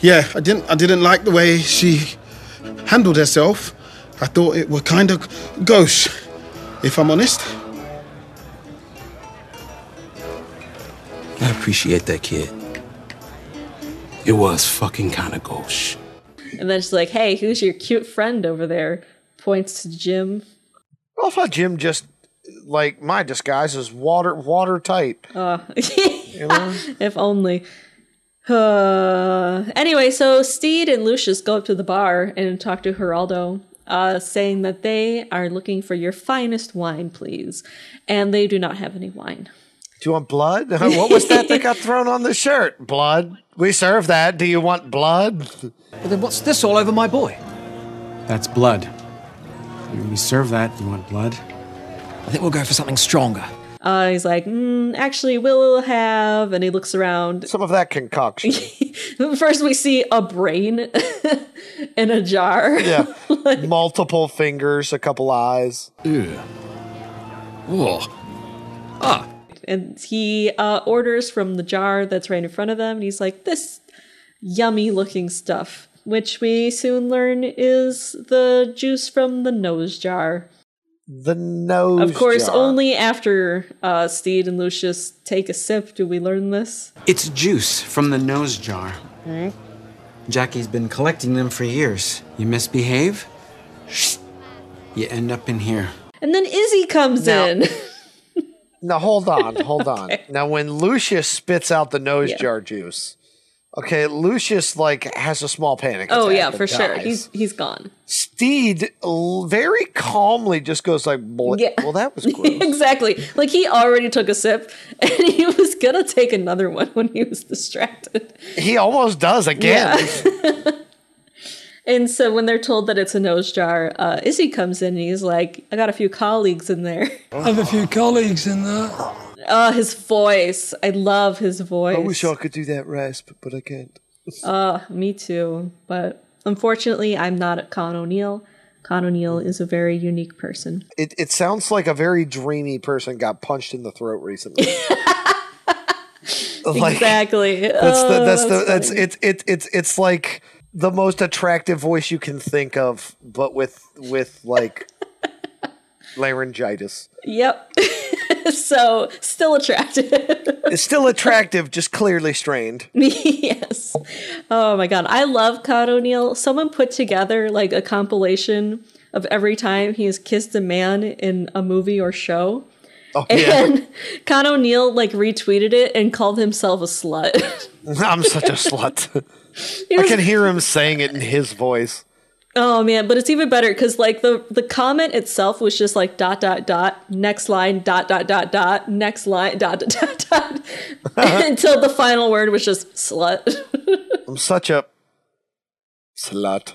Yeah, I didn't. I didn't like the way she handled herself. I thought it were kind of gauche, if I'm honest. I appreciate that, kid. It was fucking kind of gauche. And then she's like, "Hey, who's your cute friend over there?" Points to Jim. Well, I thought Jim just like my disguise is water watertight. Uh, if only. Uh, anyway, so Stede and Lucius go up to the bar and talk to Geraldo, uh, saying that they are looking for your finest wine, please. And they do not have any wine. Do you want blood? what was that that got thrown on the shirt? Blood. We serve that. Do you want blood? Well, then what's this all over my boy? That's blood. We serve that, Do you want blood? I think we'll go for something stronger. Uh, he's like, mm, actually, we'll have, and he looks around. Some of that concoction. First, we see a brain in a jar. Yeah. Multiple fingers, a couple eyes. Ew. Oh. Ah. And he uh, orders from the jar that's right in front of them, and he's like, this yummy looking stuff, which we soon learn is the juice from the nose jar. The nose. Of course, jar. only after uh, Stede and Lucius take a sip do we learn this. It's juice from the nose jar. Jackie's been collecting them for years. You misbehave, you end up in here. And then Izzy comes Now- in. Now hold on, hold on. Now when Lucius spits out the nose Yeah. jar juice, okay, Lucius like has a small panic. oh yeah, for sure. He's he's gone. Stede very calmly just goes like, "Bl- Yeah. "Well, that was gross." exactly. Like he already took a sip, and he was gonna take another one when he was distracted. he almost does again. And so when they're told that it's a nose jar, uh, Izzy comes in and he's like, "I got a few colleagues in there." I have a few colleagues in there. Oh, his voice! I love his voice. I wish I could do that rasp, but I can't. Uh, me too. But unfortunately, I'm not Con O'Neill. Con O'Neill is a very unique person. It it sounds like a very dreamy person got punched in the throat recently. Like, exactly. That's Oh, the that's the that's that's funny. it's it's it's it's like the most attractive voice you can think of, but with with like laryngitis. Yep. so still attractive. It's still attractive, just clearly strained. yes. Oh my god, I love Con O'Neill. Someone put together like a compilation of every time he has kissed a man in a movie or show. Oh yeah, And Con O'Neill like retweeted it and called himself a slut. I'm such a slut. I can hear him saying it in his voice. Oh man, but it's even better because like the the comment itself was just like dot dot dot next line dot dot dot dot next line dot dot dot dot until the final word was just slut. I'm such a slut.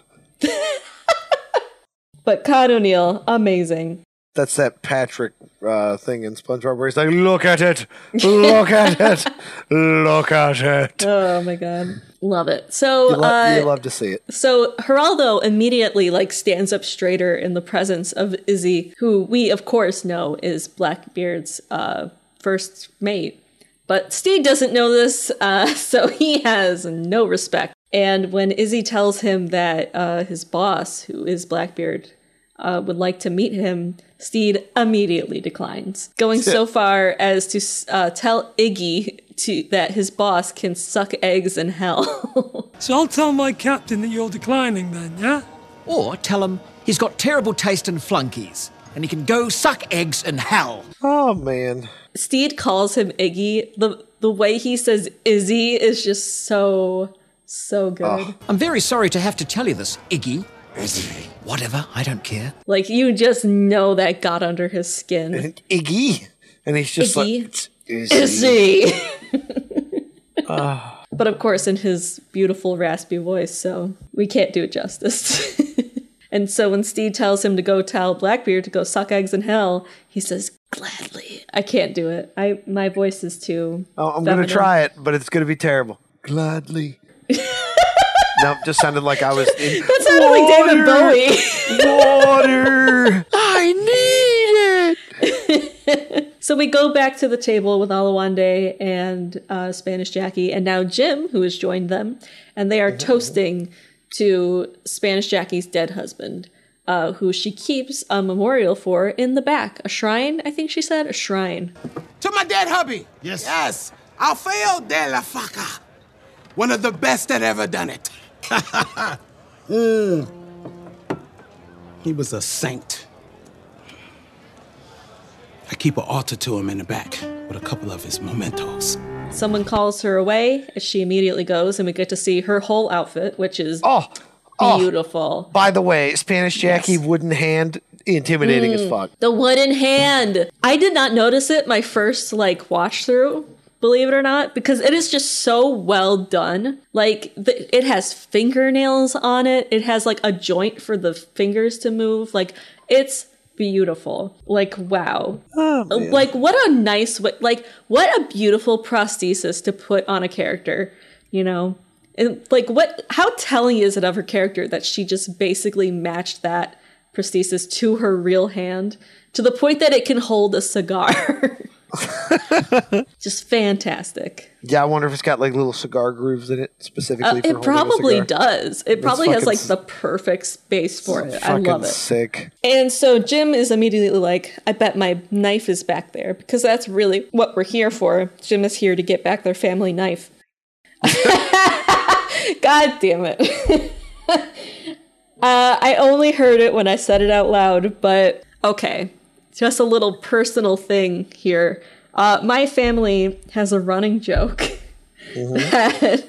but Con O'Neill, amazing. That's that Patrick uh, thing in SpongeBob where he's like, "Look at it, look at it, look at it." Oh my god, love it. So You, lo- uh, you love to see it. So Geraldo immediately like stands up straighter in the presence of Izzy, who we of course know is Blackbeard's uh, first mate. But Stede doesn't know this, uh, so he has no respect. And when Izzy tells him that uh, his boss, who is Blackbeard, uh, would like to meet him, Stede immediately declines, going so far as to uh, tell Iggy to that his boss can suck eggs in hell. So I'll tell my captain that you're declining then, yeah? Or tell him he's got terrible taste in flunkies and he can go suck eggs in hell. Oh man. Stede calls him Iggy. The the way he says Izzy is just so so good. I'm very sorry to have to tell you this, Iggy. Whatever, I don't care. Like you just know that got under his skin. Iggy, and he's just Iggy. like "It's Izzy. Ah. but of course in his beautiful raspy voice, so we can't do it justice. and so when Steve tells him to go tell Blackbeard to go suck eggs in hell, he says gladly. I can't do it. I my voice is too Oh, I'm gonna try it, but it's gonna be terrible. Gladly. no, just sounded like I was. In, That sounded like David Bowie. Water. I need it. So we go back to the table with Oluwande and uh, Spanish Jackie, and now Jim, who has joined them, and they are toasting to Spanish Jackie's dead husband. uh, who she keeps a memorial for in the back. A shrine, I think she said, a shrine. To my dead hubby. Yes. Yes. Alfeo de la Faca. One of the best that ever done it. Mm. He was a saint. I keep an altar to him in the back with a couple of his mementos. Someone calls her away, and she immediately goes, and we get to see her whole outfit, which is oh, beautiful. By the way, Spanish Jackie wooden hand intimidating as Mm, fuck. The wooden hand. I did not notice it my first like watch through, believe it or not, because it is just so well done. Like the, it has fingernails on it. It has like a joint for the fingers to move. Like it's beautiful. Like wow. Oh, uh, like what a nice. Like what a beautiful prosthesis to put on a character. You know. And like what how telling is it of her character that she just basically matched that prosthesis to her real hand to the point that it can hold a cigar. just fantastic. Yeah, I wonder if it's got like little cigar grooves in it specifically. Uh, for it probably does. It probably has like the perfect space for it. I love it. sick. And so Jim is immediately like, I bet my knife is back there because that's really what we're here for. Jim is here to get back their family knife. God damn it. uh, I only heard it when I said it out loud, but okay. Just a little personal thing here. Uh, my family has a running joke that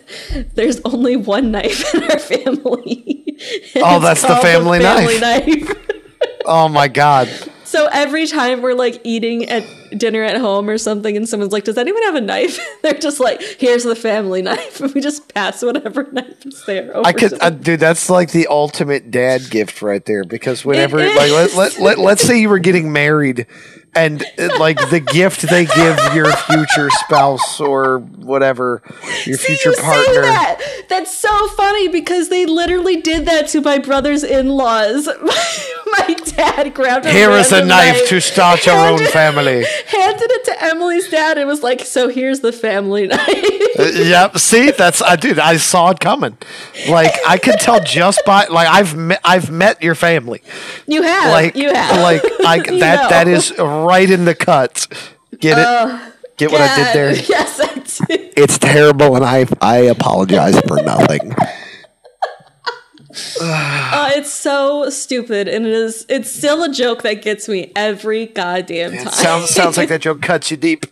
there's only one knife in our family. Oh, that's the called family knife. knife. Oh my god. So every time we're like eating at dinner at home or something, and someone's like, "Does anyone have a knife?" They're just like, "Here's the family knife," and we just pass whatever knife is there. Over I could, uh, dude. That's like the ultimate dad gift right there. Because whenever, like, let, let, let, let's say you were getting married, and like the gift they give your future spouse or whatever, your future you say partner. that. That's so funny because they literally did that to my brother's in-laws. my dad grabbed a Here is a knife to start your own family. Handed it to Emily's dad and was like, "So here's the family knife." Uh, yep. See, that's I did I saw it coming. Like I could tell just by like I've met I've met your family. You have, Like you have, like I that that know. is right in the cut. Get it? Oh, Get what I did there? Yes, I did. It's terrible, and I I apologize for nothing. Uh, it's so stupid, and it is. It's still a joke that gets me every goddamn time. sounds sounds like that joke cuts you deep.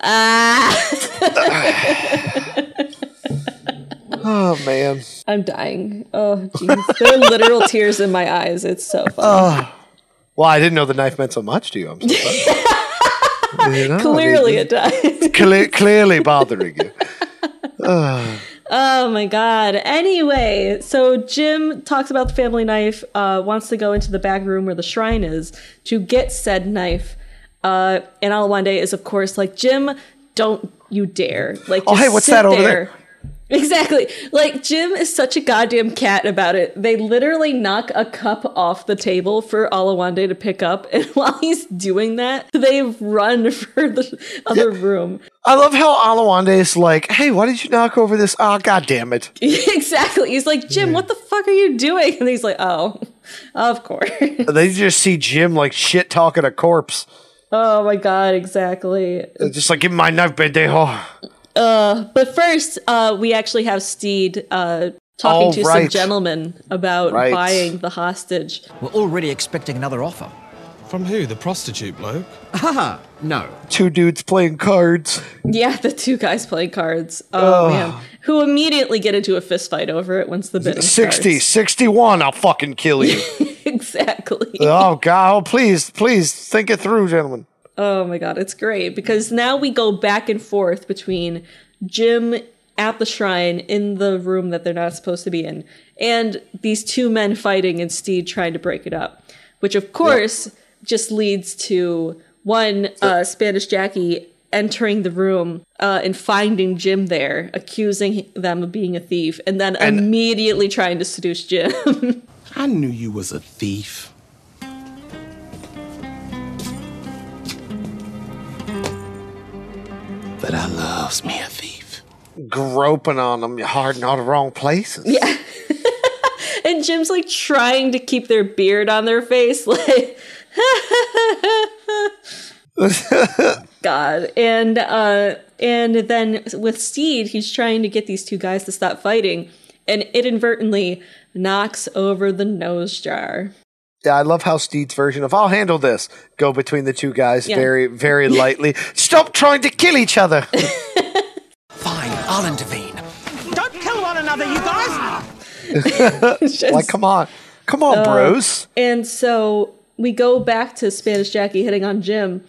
ah, Oh man. I'm dying. Oh, jeez, there are literal tears in my eyes. It's so funny. Oh. Well, I didn't know the knife meant so much to you. I'm so sorry. You know, Clearly, mean, it does. cle- clearly bothering you. Ugh. Oh my god. Anyway, so Jim talks about the family knife, uh, wants to go into the back room where the shrine is to get said knife. Uh, and Oluwande is, of course, like, Jim, don't you dare. Like, Oh, hey, what's that over there? Exactly. Like, Jim is such a goddamn cat about it. They literally knock a cup off the table for Oluwande to pick up. And while he's doing that, they run for the other room. I love how Oluwande is like, "Hey, why did you knock over this? Ah, oh, god damn it!" exactly. He's like, Jim, what the fuck are you doing? And he's like, oh, of course. They just see Jim like shit talking a corpse. oh my god, exactly. Just like, "Give me my knife, pendejo." Uh, but first, uh, we actually have Stede uh, talking Oh, to right. some gentlemen about Right. buying the hostage. We're already expecting another offer. From who? The prostitute bloke? Haha, no. Two dudes playing cards. Yeah, the two guys playing cards. Oh Ugh. man, who immediately get into a fist fight over it once the bidding 60, 61, I'll fucking kill you. exactly. oh god, oh, please, please think it through, gentlemen. Oh my god, it's great because now we go back and forth between Jim at the shrine in the room that they're not supposed to be in, and these two men fighting and Stede trying to break it up, which of course just leads to one uh, Spanish Jackie entering the room uh, and finding Jim there, accusing them of being a thief, and then immediately trying to seduce Jim. I knew you was a thief. But I loves me a thief. Groping on them hard in all the wrong places. Yeah. and Jim's like trying to keep their beard on their face, like God. And uh and then with Stede, he's trying to get these two guys to stop fighting, and it inadvertently knocks over the nose jar. Yeah, I love how Stede's version of "I'll handle this" go between the two guys Yeah. very, very lightly. Stop trying to kill each other. Fine, I'll intervene. Don't kill one another, you guys! like, come on, come on, Uh, bros. And so we go back to Spanish Jackie hitting on Jim,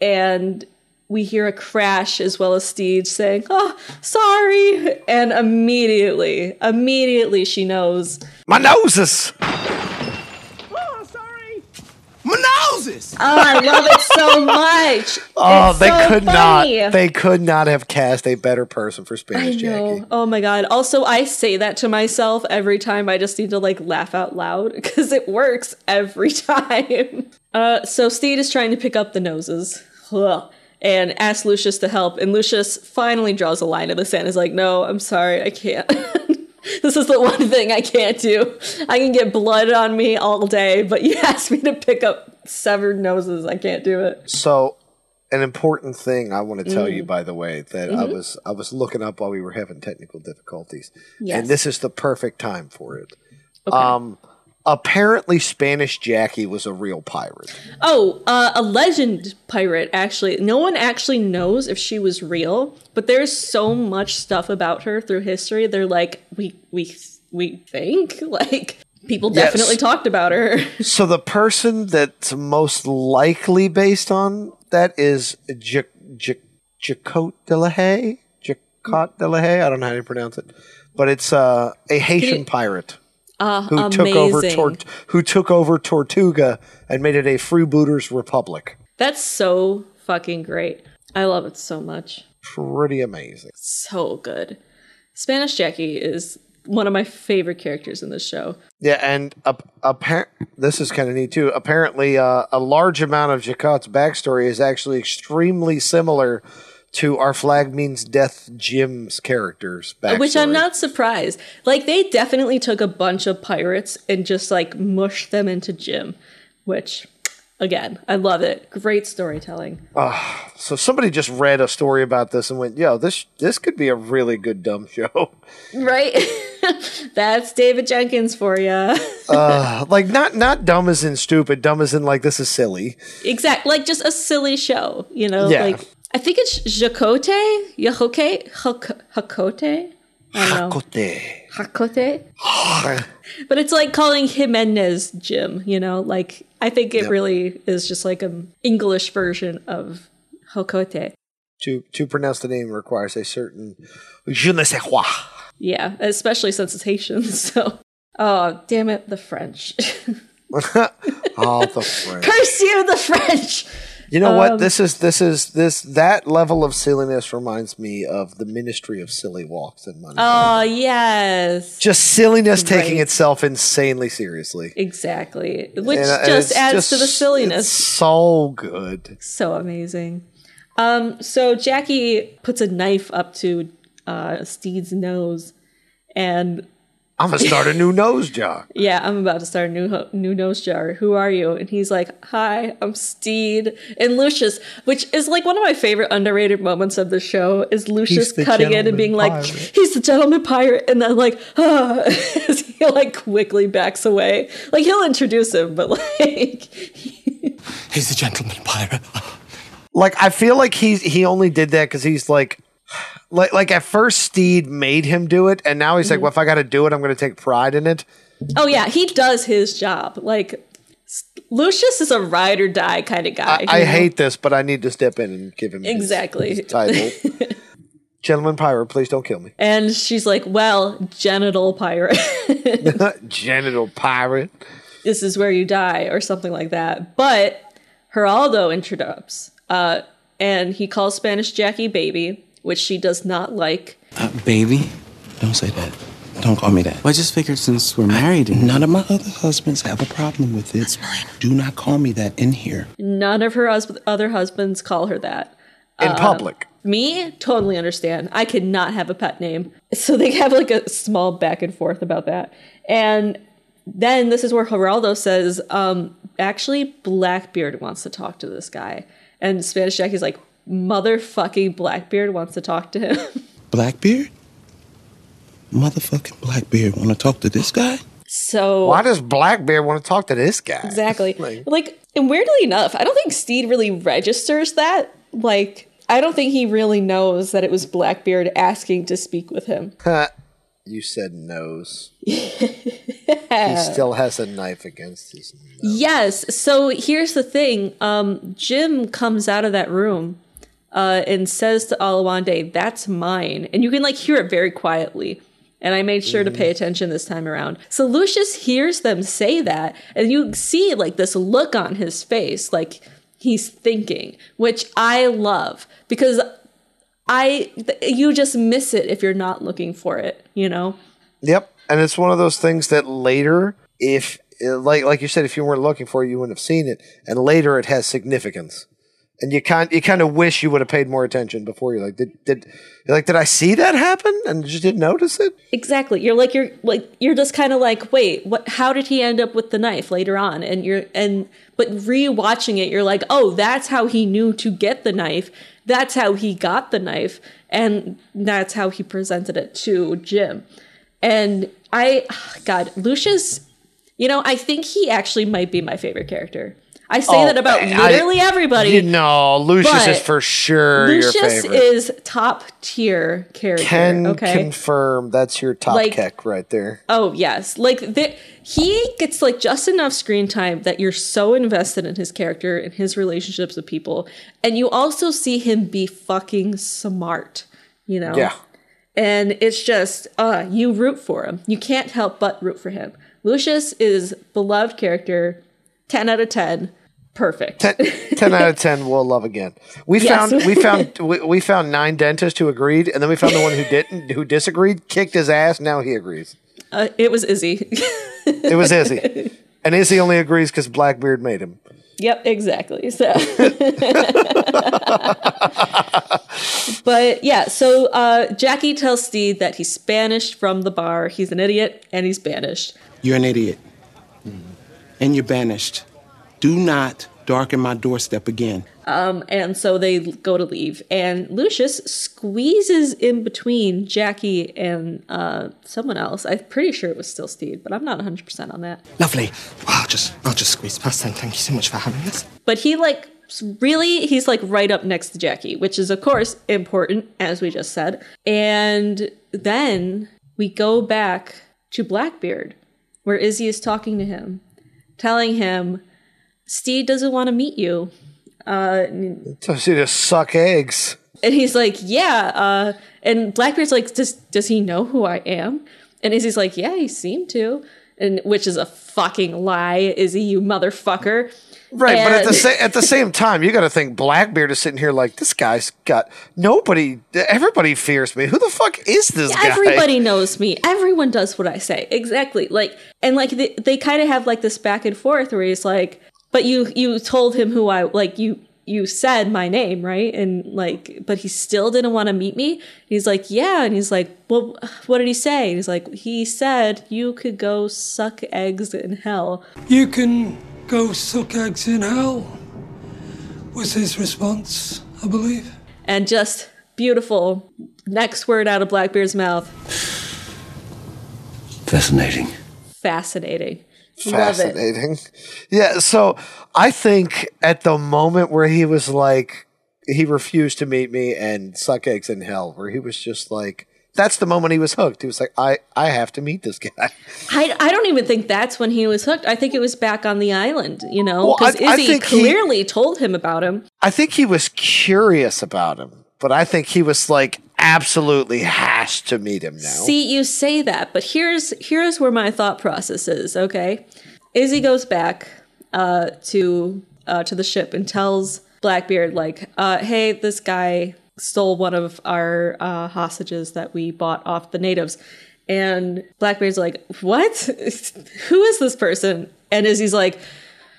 and we hear a crash as well as Stede saying, "Oh, sorry!" And immediately, immediately she knows My noses. My noses! Oh, I love it so much. Oh, It's they so could funny. not. They could not have cast a better person for I Spanish Jackie. Oh my god. Also, I say that to myself every time. I just need to like laugh out loud because it works every time. Uh, so Stede is trying to pick up the noses Ugh. and asks Lucius to help, and Lucius finally draws a line in the sand. Is like, "No, I'm sorry, I can't." This is the one thing I can't do. I can get blood on me all day, but you asked me to pick up severed noses. I can't do it. So, an important thing I want to tell Mm. you, by the way, that I Mhm. was I was looking up while we were having technical difficulties, Yes. and this is the perfect time for it. Um, apparently, Spanish Jackie was a real pirate. Oh, uh, a legend pirate, actually. No one actually knows if she was real, but there's so much stuff about her through history. They're like, we, we, we think? Like, people Yes. definitely talked about her. So the person that's most likely based on that is J- J- Jacquotte de la Haye. Jacquotte de la Haye. I don't know how to pronounce it, but it's uh, a Haitian you- pirate Uh, who amazing. took over who took over Tortuga and made it a freebooters republic. That's so fucking great. I love it so much. Pretty amazing. So good. Spanish Jackie is one of my favorite characters in this show. Yeah, and uh, appar- this is kind of neat too. Apparently, uh, a large amount of Jacquotte's backstory is actually extremely similar to our flag means death Jim's character's backstory. Which I'm not surprised. Like they definitely took a bunch of pirates and just like mushed them into Jim, which again, I love it. Great storytelling. Ah, so somebody just read a story about this and went, "Yo, this this could be a really good dumb show." Right? That's David Jenkins for you. uh, like not not dumb as in stupid, dumb as in like this is silly. exact like just a silly show, you know? Yeah. Like I think it's Jacquotte, Yahoke, Hak- Hakote. Hakote. Hakote. But it's like calling Jimenez Jim, you know? Like I think it Yep. really is just like an English version of Hakote. To to pronounce the name requires a certain je ne sais quoi. Yeah, especially since it's Haitian. So, oh damn it, the French! oh, the French. Curse you, the French! You know Um, what? This is this is this that level of silliness reminds me of the Ministry of Silly Walks and Money. Oh yes, just silliness Great. taking itself insanely seriously. exactly. Which And, uh, just it's adds just- to the silliness. So good. So amazing. Um, so Jackie puts a knife up to uh, Stede's nose, and I'm gonna start a new nose job. yeah, I'm about to start a new ho- new nose jar. Who are you? And he's like, "Hi, I'm Stede." And Lucius, which is like one of my favorite underrated moments of the show, is Lucius cutting in and gentleman being like, pirate. "He's the gentleman pirate," and then like, ah, as he like quickly backs away. Like he'll introduce him, but like, He's a gentleman pirate. Like I feel like he's he only did that because he's like, like like at first Stede made him do it, and now he's Mm-hmm. like, well, if I got to do it, I'm gonna take pride in it. oh yeah, he does his job. Like Lucius is a ride or die kind of guy. I know? hate this, but I need to step in and give him his- Exactly. his title. Gentleman pirate, please don't kill me. And she's like, "Well, genital pirate." Genital pirate. this is where you die or something like that but geraldo interrupts uh, and he calls spanish jackie baby which she does not like Uh, baby? Don't say that. Don't call me that. Well, I just figured since we're married. and- None of my other husbands have a problem with it. Do not call me that in here. none of her hus- other husbands call her that In Uh, public. me totally understand i could not have a pet name so they have like a small back and forth about that and then this is where Geraldo says, um, actually, Blackbeard wants to talk to this guy. And Spanish Jackie's like, motherfucking Blackbeard wants to talk to him. Blackbeard? Motherfucking Blackbeard want to talk to this guy? So Why does Blackbeard want to talk to this guy? Exactly. like, and weirdly enough, I don't think Stede really registers that. Like, I don't think he really knows that it was Blackbeard asking to speak with him. you said nose. he still has a knife against his. Yes. So here's the thing. Um, Jim comes out of that room uh, and says to Oluwande, "That's mine," and you can like hear it very quietly. And I made sure to pay attention this time around. So Lucius hears them say that, and you see like this look on his face, like he's thinking, which I love because I th- you just miss it if you're not looking for it, you know. Yep, and it's one of those things that later, if like like you said, if you weren't looking for it, you wouldn't have seen it, and later it has significance, and you kind you kind of wish you would have paid more attention before. You're like, did did like did I see that happen and just didn't notice it? Exactly. You're like you're like you're just kind of like, wait, what how did he end up with the knife later on? And you're and but rewatching it, you're like, "Oh, that's how he knew to get the knife. That's how he got the knife, and that's how he presented it to Jim." And I god, Lucius, you know, I think he actually might be my favorite character. I say Oh, that about I- everybody. You know, Lucius is for sure Lucius your favorite. Lucius is top tier character. Can okay. confirm that's your top Like- kick right there. Oh yes, like the, he gets like just enough screen time that you're so invested in his character and his relationships with people, and you also see him be fucking smart. You know. Yeah. And it's just, uh, you root for him. You can't help but root for him. Lucius is beloved character, ten out of ten, perfect. 10, 10 out of 10 we'll love again we Yes. found we found we, we found nine dentists who agreed and then we found the one who didn't who disagreed kicked his ass now he agrees Uh, it was Izzy. it was izzy and izzy only agrees because blackbeard made him Yep, exactly. So, but yeah, so uh, Jackie tells Steve that he's banished from the bar. He's an idiot and he's banished. You're an idiot. And you're banished. Do not darken my doorstep again. Um, and so they go to leave, and Lucius squeezes in between Jackie and uh, someone else. I'm pretty sure it was still Steve, but I'm not 100 percent on that. Lovely. Well, I'll just I'll just squeeze past then. Thank you so much for having us. But he like really he's like right up next to Jackie, which is of course important as we just said. And then we go back to Blackbeard where Izzy is talking to him, telling him Steve doesn't want to meet you. Uh tells you to suck eggs and he's like, "Yeah." Uh, and Blackbeard's like, "Does does he know who I am?" And Izzy's like, "Yeah, he seemed to." And which is a fucking lie, Izzy, you motherfucker. Right but at the And- sa- at the same time you got to think blackbeard is sitting here like this guy's got nobody everybody fears me who the fuck is this guy Everybody knows me. Everyone does what I say. Exactly. Like and like they, they kind of have like this back and forth where he's like, "But you you told him who I like you you said my name, right?" And like but he still didn't want to meet me. He's like, "Yeah." And he's like, "Well, what did he say?" And he's like, "He said you could go suck eggs in hell." You can go suck eggs in hell, was his response, I believe. And just beautiful next word out of Blackbeard's mouth. Fascinating. Fascinating. Fascinating. Yeah, so I think at the moment where he was like, he refused to meet me and suck eggs in hell, where he was just like, that's the moment he was hooked. He was like, I, I have to meet this guy. I, I don't even think that's when he was hooked. I think it was back on the island, you know, Well, because I Izzy think he- clearly told him about him. I think he was curious about him, but I think he was like, absolutely has to meet him now. See, you say that, but here's here's where my thought process is. Okay, Izzy goes back uh, to uh, to the ship and tells Blackbeard like, uh, "Hey, this guy stole one of our uh, hostages that we bought off the natives." And Blackbeard's like, "What? Who is this person?" And Izzy's like,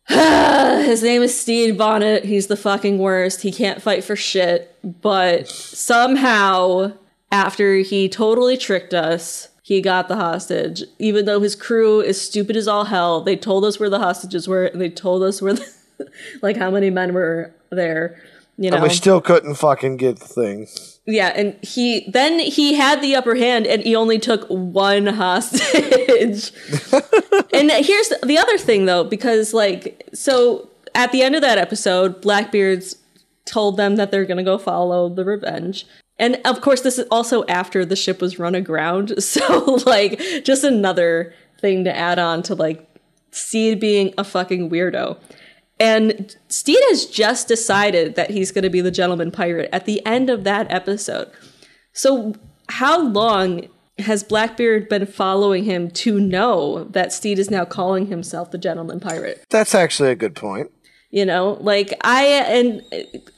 his name is Stede Bonnet. He's the fucking worst. He can't fight for shit. But somehow, after he totally tricked us, he got the hostage, even though his crew is stupid as all hell. They told us where the hostages were, and they told us where, the, like, how many men were there. You know, And we still couldn't fucking get the thing. yeah, and he then he had the upper hand, and he only took one hostage. and here's the other thing, though, because like, so at the end of that episode, Blackbeard's told them that they're gonna go follow the revenge. And of course, this is also after the ship was run aground. So, like, just another thing to add on to like Stede being a fucking weirdo. And Stede has just decided that he's going to be the gentleman pirate at the end of that episode. So, how long has Blackbeard been following him to know that Stede is now calling himself the gentleman pirate? That's actually a good point. You know, like I and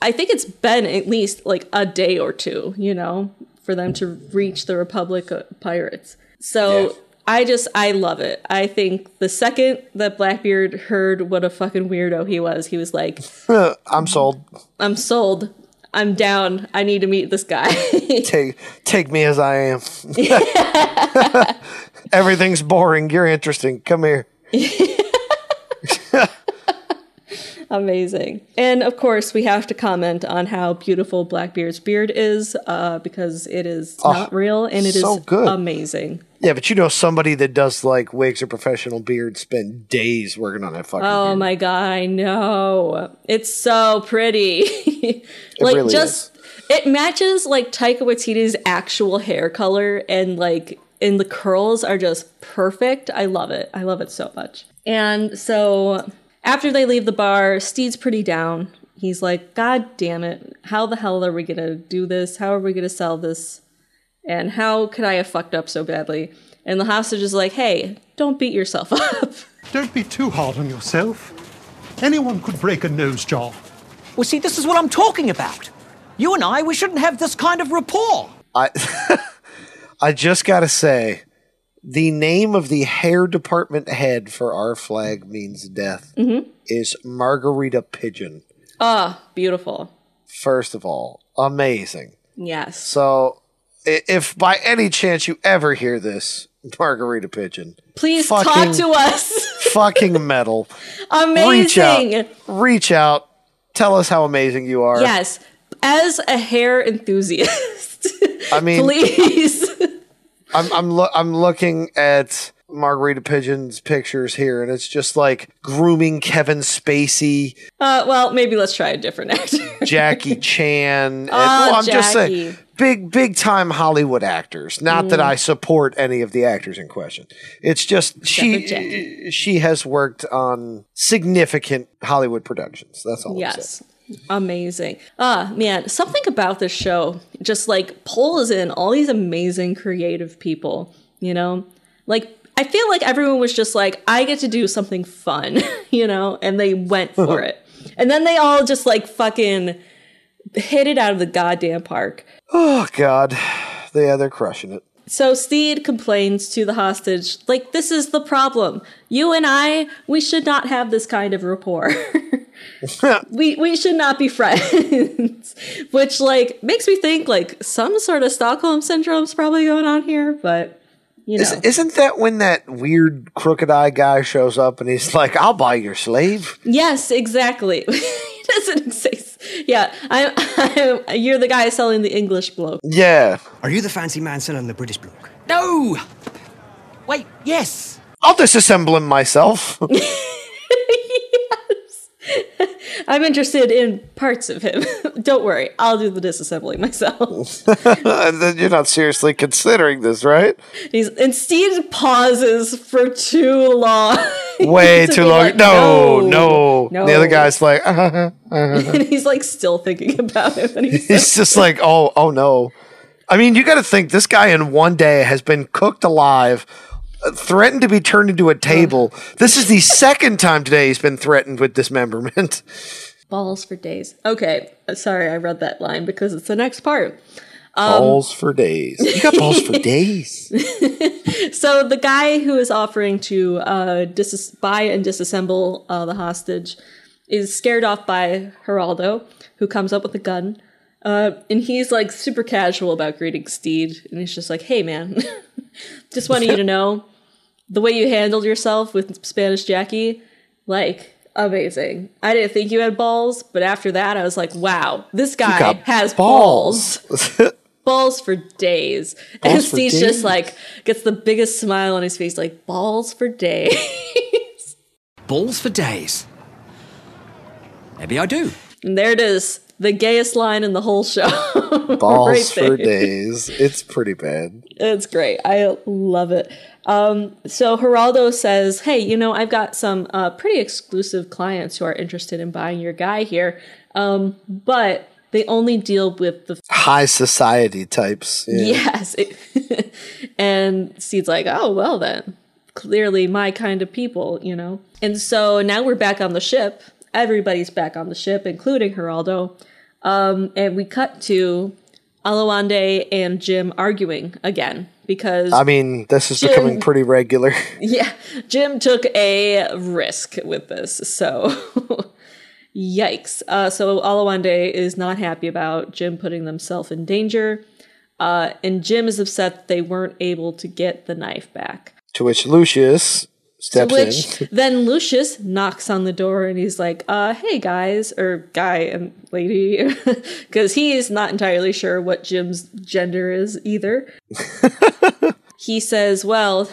I think it's been at least like a day or two, you know, for them to reach the Republic of Pirates. So I just I love it. I think the second that Blackbeard heard what a fucking weirdo he was, he was like, I'm sold. "I'm sold. I'm down. I need to meet this guy." Take take me as I am. Everything's boring. You're interesting. Come here. Amazing. And of course, we have to comment on how beautiful Blackbeard's beard is uh, because it is Oh, not real and it is so good. amazing. Yeah, but you know somebody that does like wigs or professional beards spend days working on that fucking Oh my god, I know. It's so pretty. like really just it matches like Taika Waititi's actual hair color and like and the curls are just perfect. I love it. I love it so much. And so after they leave the bar, Stede's pretty down. He's like, God damn it. How the hell are we gonna do this? How are we gonna sell this? And how could I have fucked up so badly? And the hostage is like, hey, don't beat yourself up. Don't be too hard on yourself. Anyone could break a nose jaw. Well, see, this is what I'm talking about. You and I, we shouldn't have this kind of rapport. I I just gotta say, the name of the hair department head for our flag means death Mhm. is Margarita Pigeon. Ah, beautiful. First of all, amazing. Yes. So, if by any chance you ever hear this, Margarita Pigeon, Please fucking- talk to us. fucking metal. Amazing. Reach out. Reach out. Tell us how amazing you are. Yes. As a hair enthusiast, I mean, please. I'm I'm loo- I'm looking at Margarita Pigeon's pictures here, and it's just like grooming Kevin Spacey, Uh, well, maybe let's try a different actor. Jackie Chan. and- Oh, well, I'm just Jackie. saying, big big time Hollywood actors. Not that Mm. I support any of the actors in question. It's just she she has worked on significant Hollywood productions. That's all. I'm saying. yes. Amazing. Ah, man, something about this show just like pulls in all these amazing creative people, you know? Like I feel like everyone was just like I get to do something fun, you know, and they went for it. And then they all just like fucking hit it out of the goddamn park. Oh God, yeah, they're crushing it. So Stede complains to the hostage, like, this is the problem. You and I, we should not have this kind of rapport. we we should not be friends. Which like makes me think like some sort of Stockholm syndrome's probably going on here, but you know. Is, isn't that when that weird crooked eye guy shows up and he's like, "I'll buy your slave"? yes, exactly. he doesn't exist. Yeah, I'm, I'm you're the guy selling the English bloke. Yeah. Are you the fancy man selling the British bloke? No! Wait, yes. I'll disassemble him myself. yes. I'm interested in parts of him. Don't worry, I'll do the disassembly myself. and then you're not seriously considering this, right? He's and Steve pauses for too long. Way To too long. like, no, no, no. The other guy's like, uh, huh. and he's like still thinking about him. And he's he's just like, oh, oh no. I mean, you got to think this guy in one day has been cooked alive, threatened to be turned into a table. This is the second time today he's been threatened with dismemberment. balls for days. Okay, sorry, I read that line because it's the next part. Um, balls for days. You got balls for days. so the guy who is offering to uh, dis- buy and disassemble uh, the hostage is scared off by Geraldo, who comes up with a gun. Uh, and he's like super casual about greeting Stede, and he's just like, "Hey, man, Just wanted you to know the way you handled yourself with Spanish Jackie, like amazing. I didn't think you had balls, but after that, I was like, wow, this guy has balls. Balls for days. and Balls for Steve's just like gets the biggest smile on his face, like balls for days. Balls for days. Maybe I do. and there it is, the gayest line in the whole show. Balls Right for days. It's pretty bad. It's great. I love it. Um, so Geraldo says, "Hey, you know, I've got some uh, pretty exclusive clients who are interested in buying your guy here, um, but they only deal with the High society types. Yeah. yes." and Stede's like, "Oh well, then clearly my kind of people, you know." And so now we're back on the ship. Everybody's back on the ship, including Geraldo. Um, and we cut to Oluwande and Jim arguing again because I mean, this is Jim- becoming pretty regular. yeah, Jim took a risk with this, so yikes. Uh, so Oluwande is not happy about Jim putting themselves in danger, uh, and Jim is upset that they weren't able to get the knife back. to which Lucius steps which in. then Lucius knocks on the door and he's like, uh, hey guys, or guy and lady, because he is not entirely sure what Jim's gender is either. he says, well,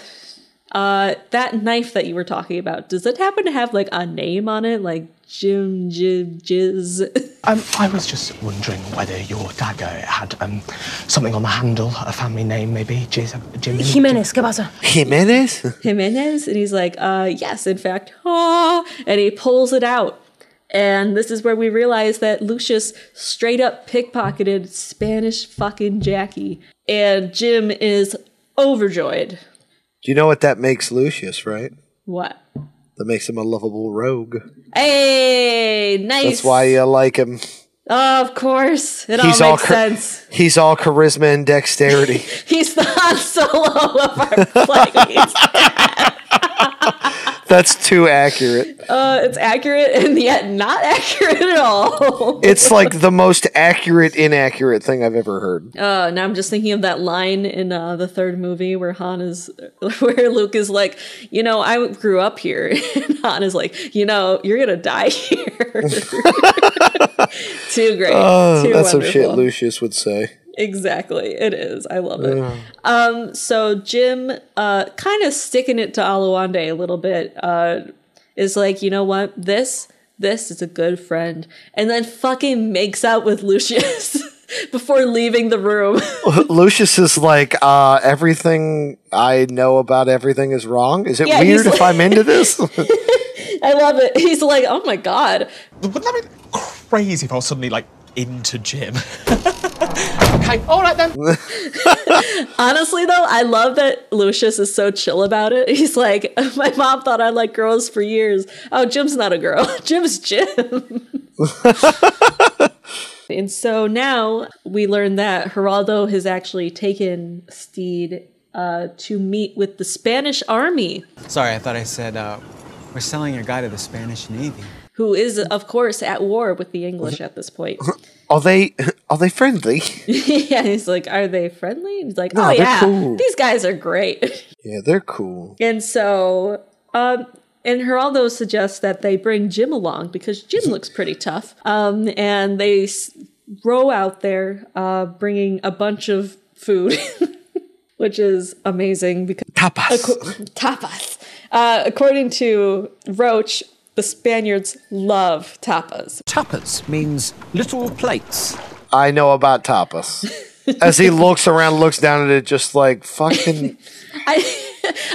uh, that knife that you were talking about, does it happen to have like a name on it? Like Jim Jib Jizz? Um, I was just wondering whether your dagger had um, something on the handle, a family name maybe, Jiz, Jim. Jimenez, ¿qué pasa? Jimenez? Jimenez? And he's like, uh, yes, in fact, ah, and he pulls it out. And this is where we realize that Lucius straight up pickpocketed Spanish fucking Jackie. And Jim is overjoyed. Do you know what that makes Lucius, right? What? That makes him a lovable rogue. Hey, nice. That's why you like him. Oh, of course. It he's all all makes char- sense. He's all charisma and dexterity. He's the Han Solo of our place. That's too accurate. uh, it's accurate and yet not accurate at all. It's like the most accurate, inaccurate thing I've ever heard. Uh, now I'm just thinking of that line in uh, the third movie where Han is, where Luke is like, you know, I grew up here, and Han is like, you know, you're gonna die here. Too great. Oh, Too that's some shit. Lucius would say. Exactly, it is. I love it. Ugh. Um, so Jim, uh, kind of sticking it to Oluwande a little bit, uh, is like, you know what? This, this is a good friend, and then fucking makes out with Lucius before leaving the room. Lucius is like, uh, everything I know about everything is wrong. Is it Yeah, weird he's if like- I'm into this? I love it. He's like, oh my god. Wouldn't that be crazy if I was suddenly like into Jim? okay, all right then. Honestly, though, I love that Lucius is so chill about it. He's like, my mom thought I liked girls for years. Oh, Jim's not a girl. Jim's Jim. and so now we learn that Geraldo has actually taken Stede uh, to meet with the Spanish army, Sorry, I thought I said uh, we're selling your guy to the Spanish Navy. who is, of course, at war with the English at this point. Are they are they friendly? yeah, he's like, are they friendly? And he's like, No, oh yeah, cool. these guys are great. Yeah, they're cool. And so, um, and Geraldo suggests that they bring Jim along because Jim looks pretty tough. Um, and they s- row out there, uh, bringing a bunch of food, which is amazing because tapas. tapas. Uh, according to Roach, the Spaniards love tapas. Tapas means little plates. I know about tapas. As he looks around, looks down at it, just like fucking. I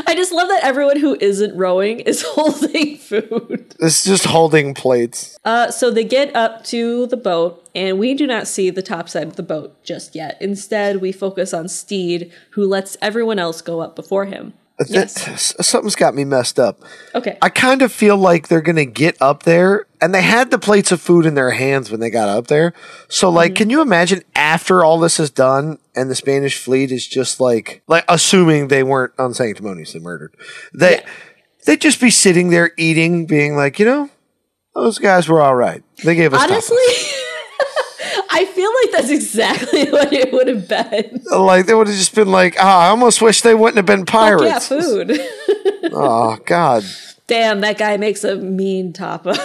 I just love that everyone who isn't rowing is holding food. It's just holding plates. Uh, so they get up to the boat, and we do not see the top side of the boat just yet. Instead, we focus on Stede, who lets everyone else go up before him. That- something's got me messed up. Okay. I kind of feel like they're gonna get up there, and they had the plates of food in their hands when they got up there. So, like, mm-hmm. can you imagine after all this is done, and the Spanish fleet is just like, like, assuming they weren't unsanctimoniously murdered, they they'd just be sitting there eating, being like, you know, those guys were all right. They gave us Honestly, I feel like that's exactly what it would have been. Like they would have just been like, ah, I almost wish they wouldn't have been Fuck yeah, pirates. food. oh God. Damn, that guy makes a mean tapa.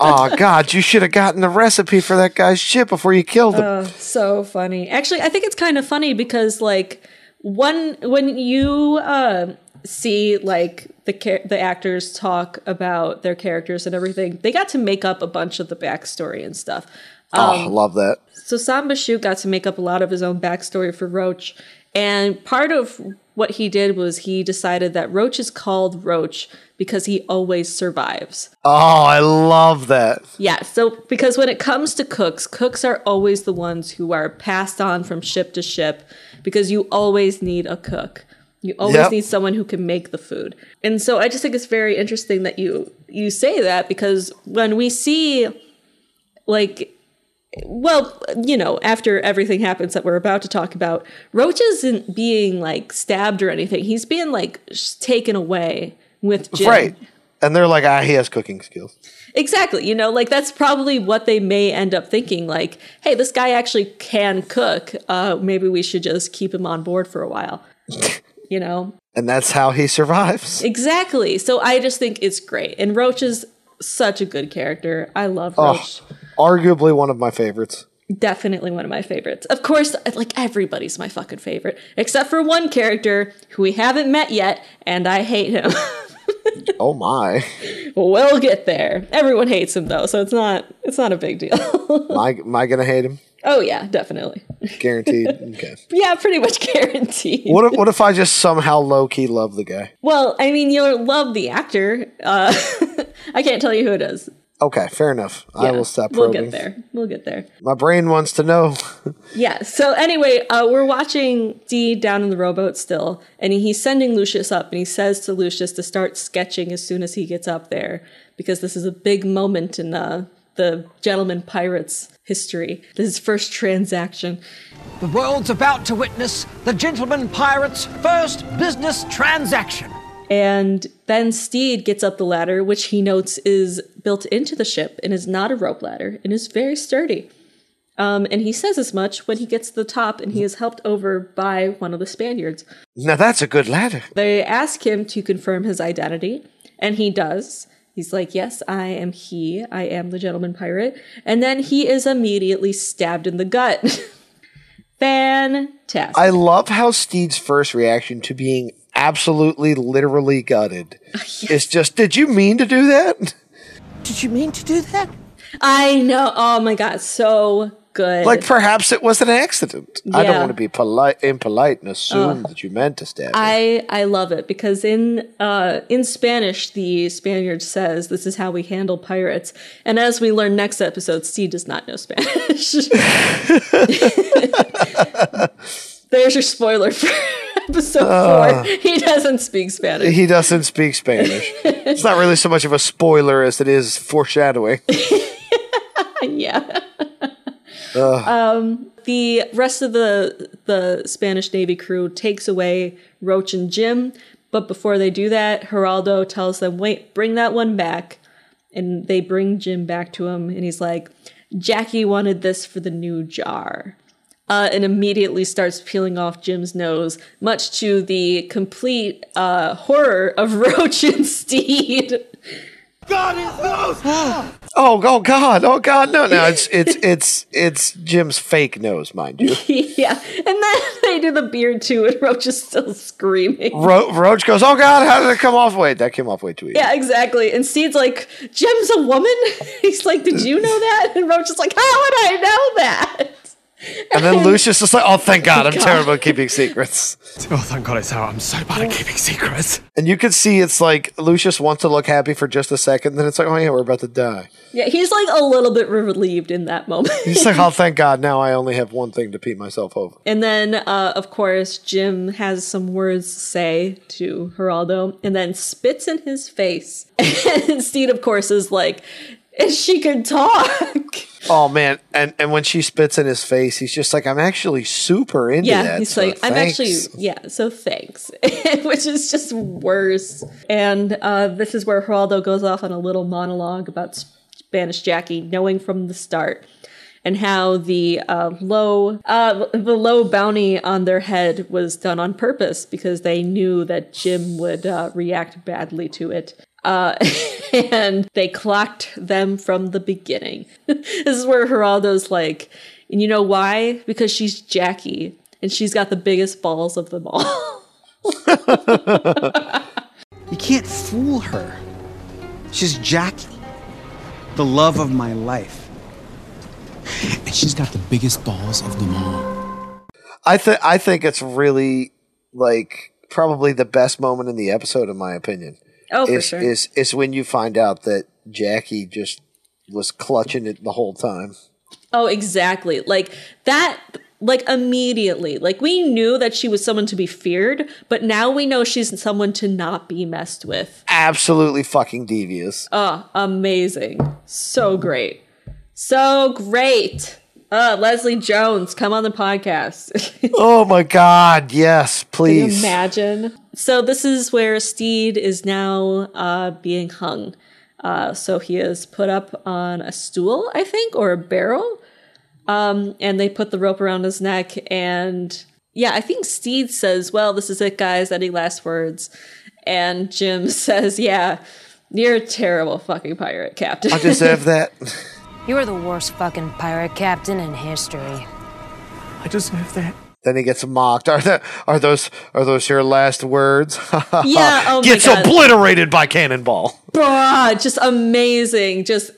Oh God, you should have gotten the recipe for that guy's shit before you killed him. Oh, so funny. Actually, I think it's kind of funny because like one when you uh, see like the char- the actors talk about their characters and everything, they got to make up a bunch of the backstory and stuff. oh, I love that. So Samba Schutte got to make up a lot of his own backstory for Roach. And part of what he did was he decided that Roach is called Roach because he always survives. Oh, I love that. Yeah, so because when it comes to cooks, cooks are always the ones who are passed on from ship to ship because you always need a cook. You always Yep. need someone who can make the food. And so I just think it's very interesting that you you say that because when we see like well, you know, after everything happens that we're about to talk about, Roach isn't being like stabbed or anything. He's being like taken away with Jim. Right. And they're like, ah, he has cooking skills. Exactly. You know, like that's probably what they may end up thinking. Like, hey, this guy actually can cook. Uh, maybe we should just keep him on board for a while. you know? And that's how he survives. Exactly. So I just think it's great. And Roach is such a good character. I love Roach. Oh, arguably one of my favorites. Definitely one of my favorites. Of course, like everybody's my fucking favorite, except for one character who we haven't met yet, and I hate him. Oh my. we'll get there. Everyone hates him though, so it's not it's not a big deal. Am I, am I gonna hate him? oh yeah, definitely. Guaranteed. Okay. Yeah, pretty much guaranteed. What if, what if I just somehow low key love the guy? Well, I mean, you'll love the actor. Uh, I can't tell you who it is. Okay, fair enough. I will stop Probing. We'll get there. We'll get there. My brain wants to know. Yeah. So anyway, uh, we're watching Dee down in the rowboat still, and he's sending Lucius up, and he says to Lucius to start sketching as soon as he gets up there, because this is a big moment in uh, the gentleman pirates history. This is first transaction. The world's about to witness the gentleman pirate's first business transaction. And then Stede gets up the ladder, which he notes is built into the ship and is not a rope ladder and is very sturdy. Um, and he says as much when he gets to the top and he is helped over by one of the Spaniards. Now that's a good ladder. They ask him to confirm his identity, and he does. He's like, Yes, I am he. I am the gentleman pirate. And then he is immediately stabbed in the gut. Fantastic. I love how Stede's first reaction to being absolutely, literally gutted It's just, did you mean to do that? Did you mean to do that? I know. Oh my God. So good. Like perhaps it was an accident. I don't want to be polite, impolite, and assume Ugh. that you meant to stab. me. I I love it because in uh, in Spanish the Spaniard says this is how we handle pirates, and as we learn next episode, C does not know Spanish. There's your spoiler for episode Uh. four. He doesn't speak Spanish. He doesn't speak Spanish. it's not really so much of a spoiler as it is foreshadowing. yeah. Ugh. Um, the rest of the the Spanish Navy crew takes away Roach and Jim, but before they do that, Geraldo tells them, "Wait, bring that one back." And they bring Jim back to him, and he's like, "Jackie wanted this for the new jar." Uh, and immediately starts peeling off Jim's nose, much to the complete uh, horror of Roach and Stede. God, his nose! Oh, oh God! Oh God! No, no! It's it's it's it's Jim's fake nose, mind you. yeah, and then they do the beard too, and Roach is still screaming. Ro- Roach goes, "Oh God! How did it come off? Wait, that came off way too easy." Yeah, exactly. And Stede's like, Jim's a woman? He's like, Did you know that? And Roach is like, How would I know that? And then Lucius is like, "Oh, thank God! I'm God. terrible at keeping secrets." Oh, thank God it's out. I'm so bad at keeping secrets. And you can see it's like Lucius wants to look happy for just a second, then it's like, "Oh yeah, we're about to die." Yeah, he's like a little bit relieved in that moment. He's like, "Oh, thank God! Now I only have one thing to pee myself over." And then, uh, of course, Jim has some words to say to Geraldo and then spits in his face. And Stede, of course, is like, and she can talk. Oh man! And and when she spits in his face, he's just like, "I'm actually super into yeah, that." he's so like, I'm thanks." actually, yeah, so thanks. Which is just worse. And uh, this is where Geraldo goes off on a little monologue about Spanish Jackie, knowing from the start. and how the uh, low uh, the low bounty on their head was done on purpose because they knew that Jim would uh, react badly to it. Uh, and they clocked them from the beginning. this is where Geraldo's like, and you know why? Because she's Jackie, and she's got the biggest balls of them all. You can't fool her. She's Jackie, the love of my life. And she's got the biggest balls of them all. I think I think it's really like probably the best moment in the episode, in my opinion. Oh, for sure. Is is when you find out that Jackie just was clutching it the whole time. Oh, exactly. Like that like immediately. Like we knew that she was someone to be feared, but now we know she's someone to not be messed with. Absolutely fucking devious. Oh, amazing. So great. So great. Uh, Leslie Jones, come on the podcast. oh my god, yes, Can you please. imagine? So this is where Stede is now uh, being hung. Uh, so he is put up on a stool, I think, or a barrel. Um, and they put the rope around his neck. And yeah, I think Stede says, Well, this is it, guys. Any last words? And Jim says, Yeah, you're a terrible fucking pirate captain. I deserve that. You are the worst fucking pirate captain in history. I deserve that. Then he gets mocked. Are that are those are those your last words? Yeah, oh my Gets obliterated by cannonball. Bruh, just amazing. Just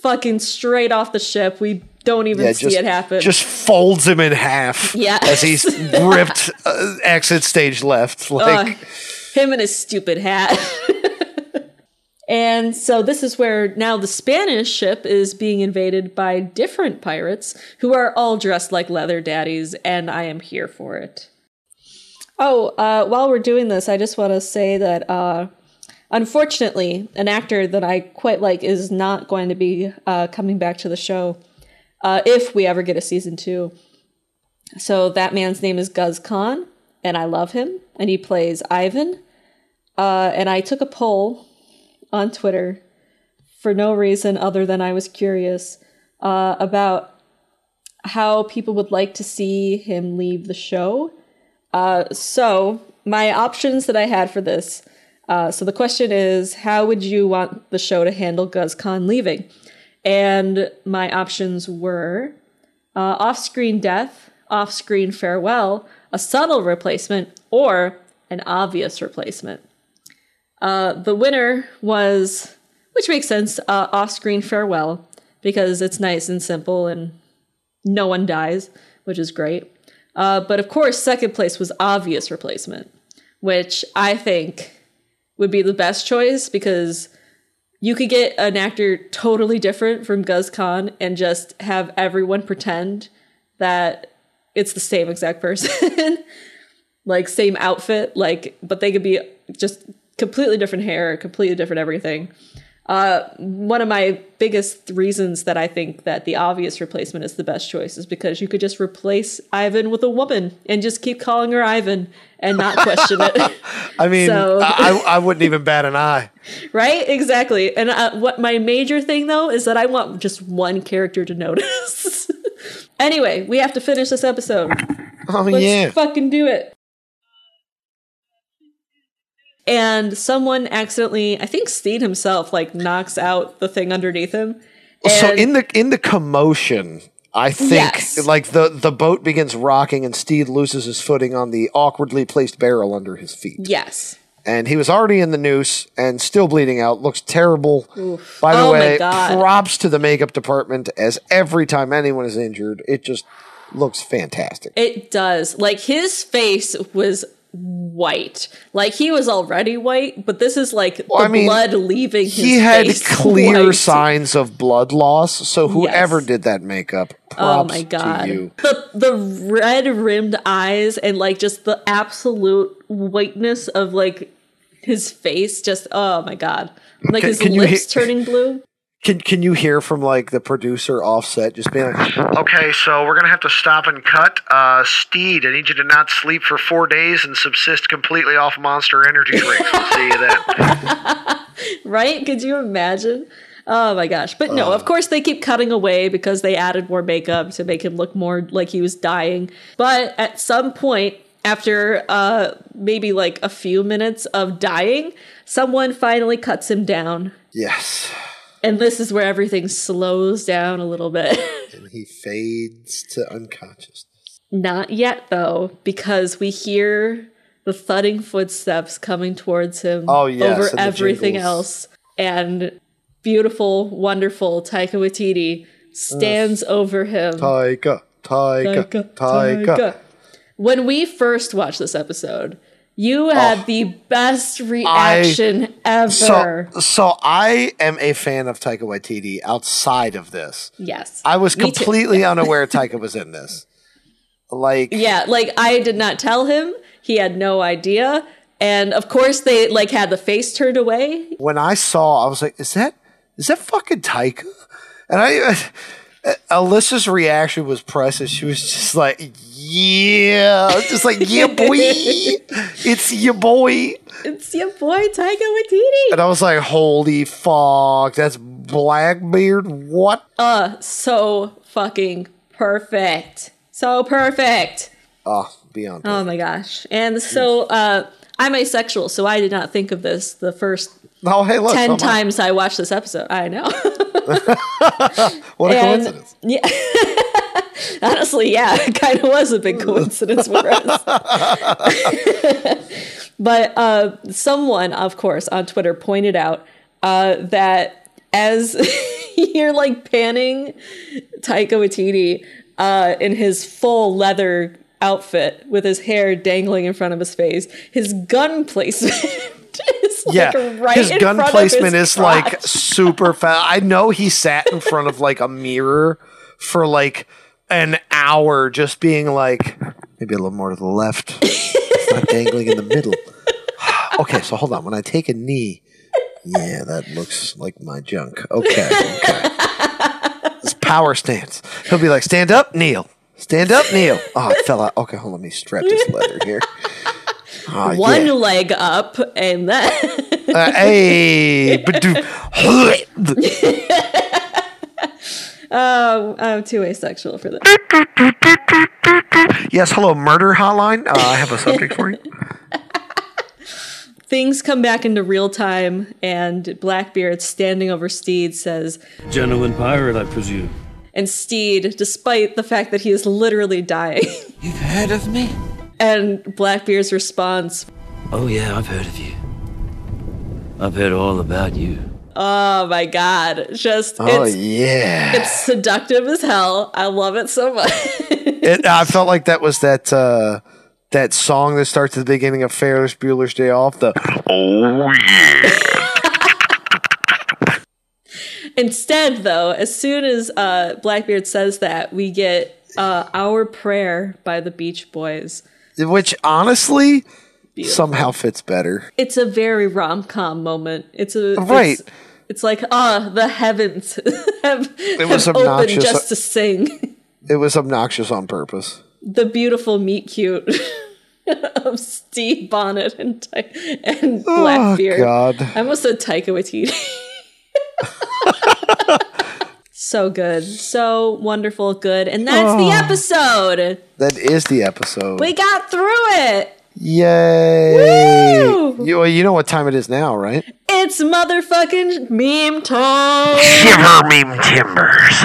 fucking straight off the ship. We don't even see just, it happen. Just folds him in half. Yeah, As he's ripped uh, exit stage left. Like Ugh, him and his stupid hat. And so this is where now the Spanish ship is being invaded by different pirates who are all dressed like leather daddies, and I am here for it. Oh, uh, while we're doing this, I just want to say that uh, unfortunately, an actor that I quite like is not going to be uh, coming back to the show uh, if we ever get a season two. So that man's name is Guz Khan, and I love him, and he plays Ivan. Uh, and I took a poll on Twitter for no reason other than I was curious uh, about how people would like to see him leave the show. Uh, so my options that I had for this. Uh, so the question is, how would you want the show to handle Guz Khan leaving? And my options were uh, off-screen death, off-screen farewell, a subtle replacement, or an obvious replacement. Uh, the winner was, which makes sense, uh, off-screen farewell because it's nice and simple and no one dies, which is great. Uh, but of course, second place was obvious replacement, which I think would be the best choice because you could get an actor totally different from Guz Khan and just have everyone pretend that it's the same exact person, like same outfit, like, but they could be just completely different hair, completely different everything. Uh, one of my biggest reasons that I think that the obvious replacement is the best choice is because you could just replace Ivan with a woman and just keep calling her Ivan and not question it. I mean, So- I, I wouldn't even bat an eye. right? Exactly. And uh, what my major thing though is that I want just one character to notice. anyway, we have to finish this episode. Oh Let's yeah. fucking do it. And someone accidentally, I think Stede himself, like knocks out the thing underneath him. so in the in the commotion, I think Yes. like the the boat begins rocking and Stede loses his footing on the awkwardly placed barrel under his feet. yes. And he was already in the noose and still bleeding out. Looks terrible. Oof. By the Oh way, props to the makeup department as every time anyone is injured, it just looks fantastic. It does. Like his face was white. Like he was already white, but this is like Well, the I mean, blood leaving his He had clear white. signs of blood loss, so whoever did that makeup, Oh my to god. you. The the red rimmed eyes and like just the absolute whiteness of like his face just oh my god. Like Can- his can lips turning blue. Can can you hear from like the producer offset just being like, Okay, so we're gonna have to stop and cut. Uh Stede, I need you to not sleep for four days and subsist completely off monster energy drinks. We'll see you then. right? Could you imagine? Oh my gosh. But no, of course they keep cutting away because they added more makeup to make him look more like he was dying. But at some point, after uh maybe like a few minutes of dying, someone finally cuts him down. Yes. And this is where everything slows down a little bit. And he fades to unconsciousness. Not yet though, because we hear the thudding footsteps coming towards him Oh, yes, over everything jingles. else. And beautiful, wonderful Taika Waititi stands over him. Taika, Taika, Taika, Taika. Taika. When we first watched this episode, you oh. had Oh. the best reaction ever. So, so I am a fan of Taika Waititi outside of this. yes. I was completely unaware Taika was in this. Like, Yeah, like I did not tell him. He had no idea. And of course they like had the face turned away. when I saw, I was like, "Is that is that fucking Taika?" And I, Alyssa's reaction was priceless. She was just like, "Yeah," just like, "Yeah, boy, it's your boy." It's your boy Taika Waititi. And I was like, "Holy fuck, that's Blackbeard! What?" Uh, so fucking perfect. So perfect. Oh, beyond. Oh my gosh. And so uh I'm asexual, so I did not think of this the first Oh, hey, look, 10 am times I watched this episode. I know. What a And- coincidence! Yeah. Honestly, yeah, it kind of was a big coincidence for us. but uh, someone, of course, on Twitter pointed out uh, that as you're like panning Taika Waititi uh, in his full leather outfit with his hair dangling in front of his face, his gun placement is like yeah, right his in gun front of placement his is like super fast. I know he sat in front of like a mirror for like an hour, just being like maybe a little more to the left. It's not dangling in the middle. okay, so hold on. When I take a knee, yeah, that looks like my junk. Okay, okay. It's power stance. He'll be like, stand up, kneel. Stand up, kneel. Oh, it fell out. Okay, hold on. Let me strap this leather here. Oh, One yeah. leg up, and then Uh, hey, ba-doo. Oh, I'm too asexual for this. yes, hello, murder hotline. Uh, I have a subject for you. Things come back into real time, and Blackbeard, standing over Stede, says, Gentleman pirate, I presume. and Stede, despite the fact that he is literally dying. You've heard of me? And Blackbeard's response, Oh, yeah, I've heard of you. I've heard all about you. oh my god, just Oh, it's, yeah. it's seductive as hell. I love it so much. It, I felt like that was that uh, that song that starts at the beginning of Ferris Bueller's Day Off. The oh yeah. Instead, though, as soon as uh, Blackbeard says that, we get uh, Our Prayer by the Beach Boys. Which honestly somehow fits better. It's a very rom com moment. It's a Right. It's, it's like ah, the heavens have, was have opened just to sing. It was obnoxious on purpose. The beautiful meet cute of Steve Bonnet and Ty- and Blackbeard. Oh, God. I almost said Taika Waititi. so good, so wonderful, good, and that's the Oh. episode. That is the episode. We got through it. Yay! Woo! You, you know what time it is now, right? It's motherfucking meme time. Shiver meme timbers.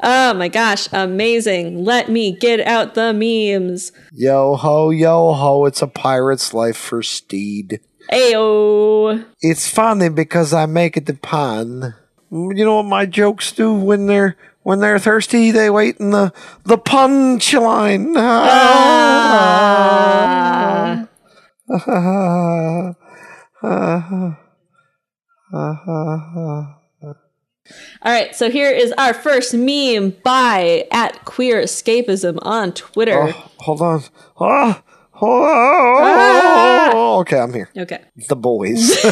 Oh my gosh, amazing. Let me get out the memes. Yo ho, yo ho! It's a pirate's life for Stede. Ayo. It's funny because I make it the pun. You know what my jokes do when they're when they're thirsty? They wait in the the punchline. Ah. All right, so here is our first meme by at Queer Escapism on Twitter. Oh, hold on. Ah, Oh, okay, I'm here. Okay. The boys.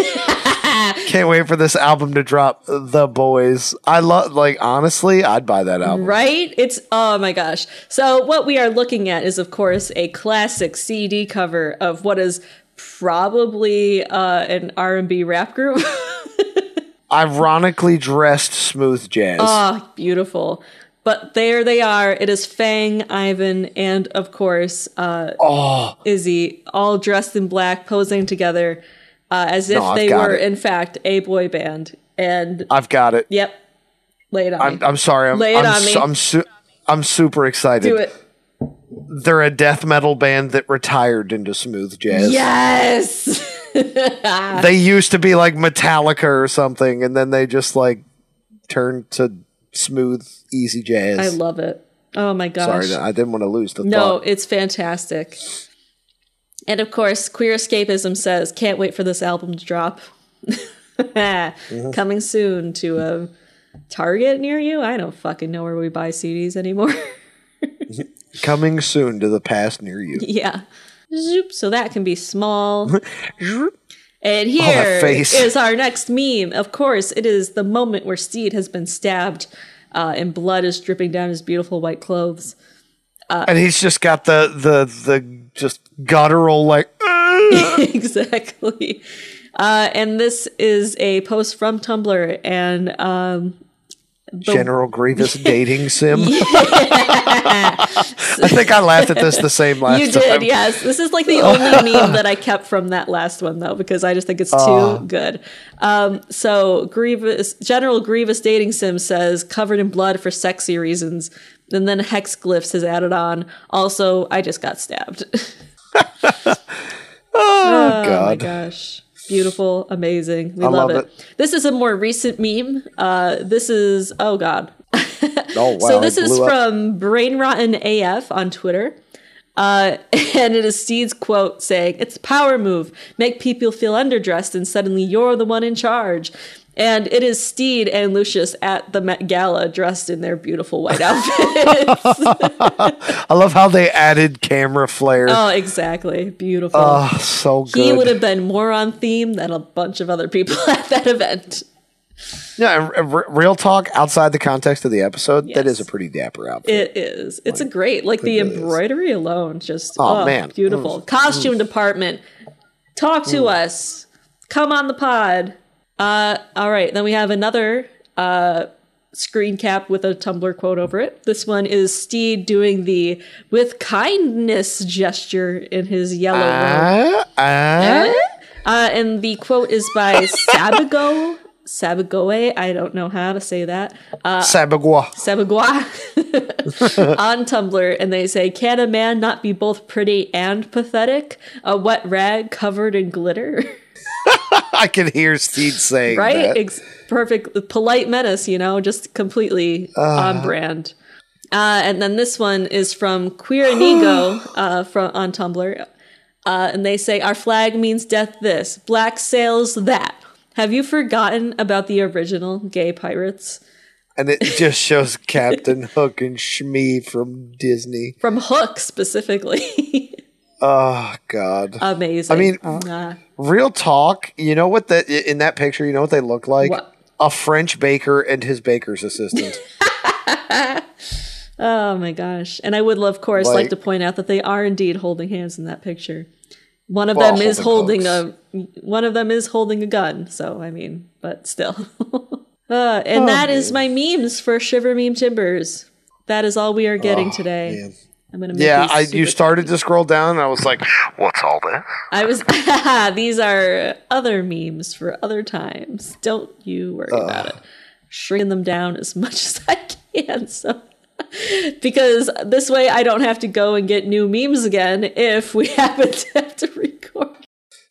Can't wait for this album to drop. The boys. I love. Like honestly, I'd buy that album. Right? It's oh my gosh. So what we are looking at is of course a classic CD cover of what is probably uh, an R&B rap group. Ironically dressed smooth jazz. Oh, beautiful. But there they are. It is Fang, Ivan, and of course, uh, Oh. Izzy, all dressed in black, posing together uh, as if No, they were, it. in fact, a boy band. And I've got it. yep, lay it on I'm, me. I'm sorry. I'm, Lay it I'm, on me. I'm, su- I'm super excited. Do it. They're a death metal band that retired into smooth jazz. Yes. They used to be like Metallica or something, and then they just like turned to smooth, easy jazz. I love it. Oh my gosh. Sorry, I didn't want to lose the No, thought. it's fantastic. And of course, Queer Escapism says, can't wait for this album to drop. Mm-hmm. Coming soon to a Target near you. I don't fucking know where we buy CDs anymore. Coming soon to the past near you. yeah. Zoop. So that can be small. And Oh, here face. is our next meme. Of course, it is the moment where Stede has been stabbed uh, and blood is dripping down his beautiful white clothes. Uh, and he's just got the the the just guttural like exactly. Uh, and this is a post from Tumblr, and um, the- General Grievous dating sim. I think I laughed at this the same last you time. did, yes. This is like the only meme that I kept from that last one, though, because I just think it's too Oh. good. Um, so Grievous, General Grievous dating sim says covered in blood for sexy reasons, and then hex glyphs is added on. Also, I just got stabbed. Oh, my God. gosh. Beautiful, amazing. We I love, love it. This is a more recent meme. Uh, this is oh god. Oh wow! so this is up. from Brain Rotten AF on Twitter. Uh, and it is Stede's quote saying, It's a power move. Make people feel underdressed and suddenly you're the one in charge. And it is Stede and Lucius at the Met Gala dressed in their beautiful white outfits. I love how they added camera flare. oh, exactly. Beautiful. Oh, so good. He would have been more on theme than a bunch of other people at that event. Yeah, and r- real talk outside the context of the episode, that is a pretty dapper outfit. It is. It's a great, like the embroidery alone, just Oh, oh, man. beautiful. Mm. Costume department, talk to Mm. us. Come on the pod. Uh, all right, then we have another uh, screen cap with a Tumblr quote over it. This one is Stede doing the with kindness gesture in his yellow. Ah, ah. Uh, and the quote is by Sabago. Sabagoe, I don't know how to say that. Uh, Sabagua. Sabagua on Tumblr, and they say, "Can a man not be both pretty and pathetic? A wet rag covered in glitter." I can hear Steve saying right? that. Ex- perfect, polite menace. You know, just completely Uh. on brand. Uh, and then this one is from Queer Inigo uh, from on Tumblr, uh, and they say, "Our flag means death. This black sails that." Have you forgotten about the original gay pirates? and it just shows Captain Hook and Shmee from Disney. From Hook specifically. Oh God. Amazing. I mean, Mwah. real talk. You know what the in that picture? You know what they look like? What? A French baker and his baker's assistant. oh my gosh. And I would, of course, like, Like- to point out that they are indeed holding hands in that picture. One of Well, them is holding a one of them is holding a gun, so I mean, but still. uh, and Oh, that is my memes for Shiver Meme Timbers. That is all we are getting Oh, today. man. I'm gonna yeah, I you started to scroll down, and I was like, "What's all this?" I was. these are other memes for other times. Don't you worry about it. Shrinking them down as much as I can. So, because this way I don't have to go and get new memes again if we happen to have to record.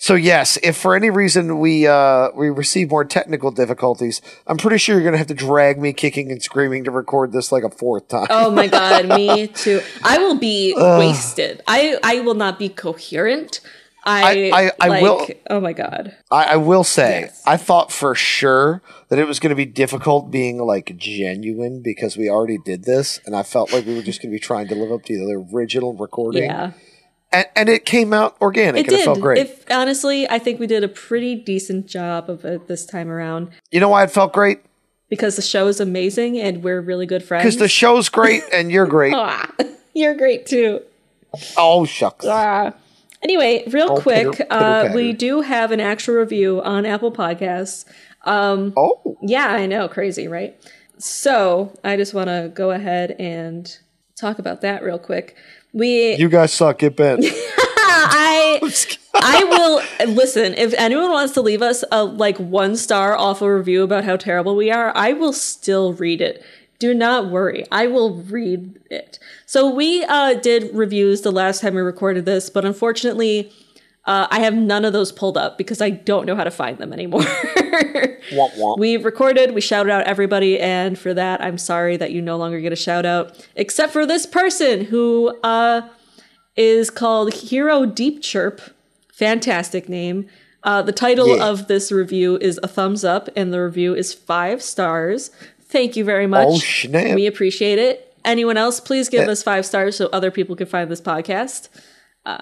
So yes, if for any reason we uh, we receive more technical difficulties, I'm pretty sure you're gonna have to drag me kicking and screaming to record this like a fourth time. Oh my god, me too. I will be Ugh. wasted. I I will not be coherent. I I- I- I like, will- Oh my god. I, I will say, I thought for sure that it was going to be difficult being like genuine because we already did this, and I felt like we were just going to be trying to live up to the original recording. Yeah. And, and it came out organic It and it did. felt great. If honestly, I think we did a pretty decent job of it this time around you know why it felt great? because the show is amazing and we're really good friends. Because the show's great and you're great. Ah, you're great too. oh shucks. Ah. Anyway, real Oh, quick, pitter- uh, pitter-patter. we do have an actual review on Apple Podcasts. Um, oh, yeah, I know, crazy, right? So I just want to go ahead and talk about that real quick. We You guys suck. Get bent. I I will listen. If anyone wants to leave us a like one star awful review about how terrible we are, I will still read it. Do not worry. I will read it. So we uh, did reviews the last time we recorded this, but unfortunately, uh, I have none of those pulled up because I don't know how to find them anymore. We recorded, we shouted out everybody, and for that, I'm sorry that you no longer get a shout out, except for this person who uh, is called Hero Deep Chirp. Fantastic name. Uh, the title Yeah. of this review is a thumbs up, and the review is five stars. Thank you very much. Oh, snap. We appreciate it. Anyone else, please give Eh. us five stars so other people can find this podcast.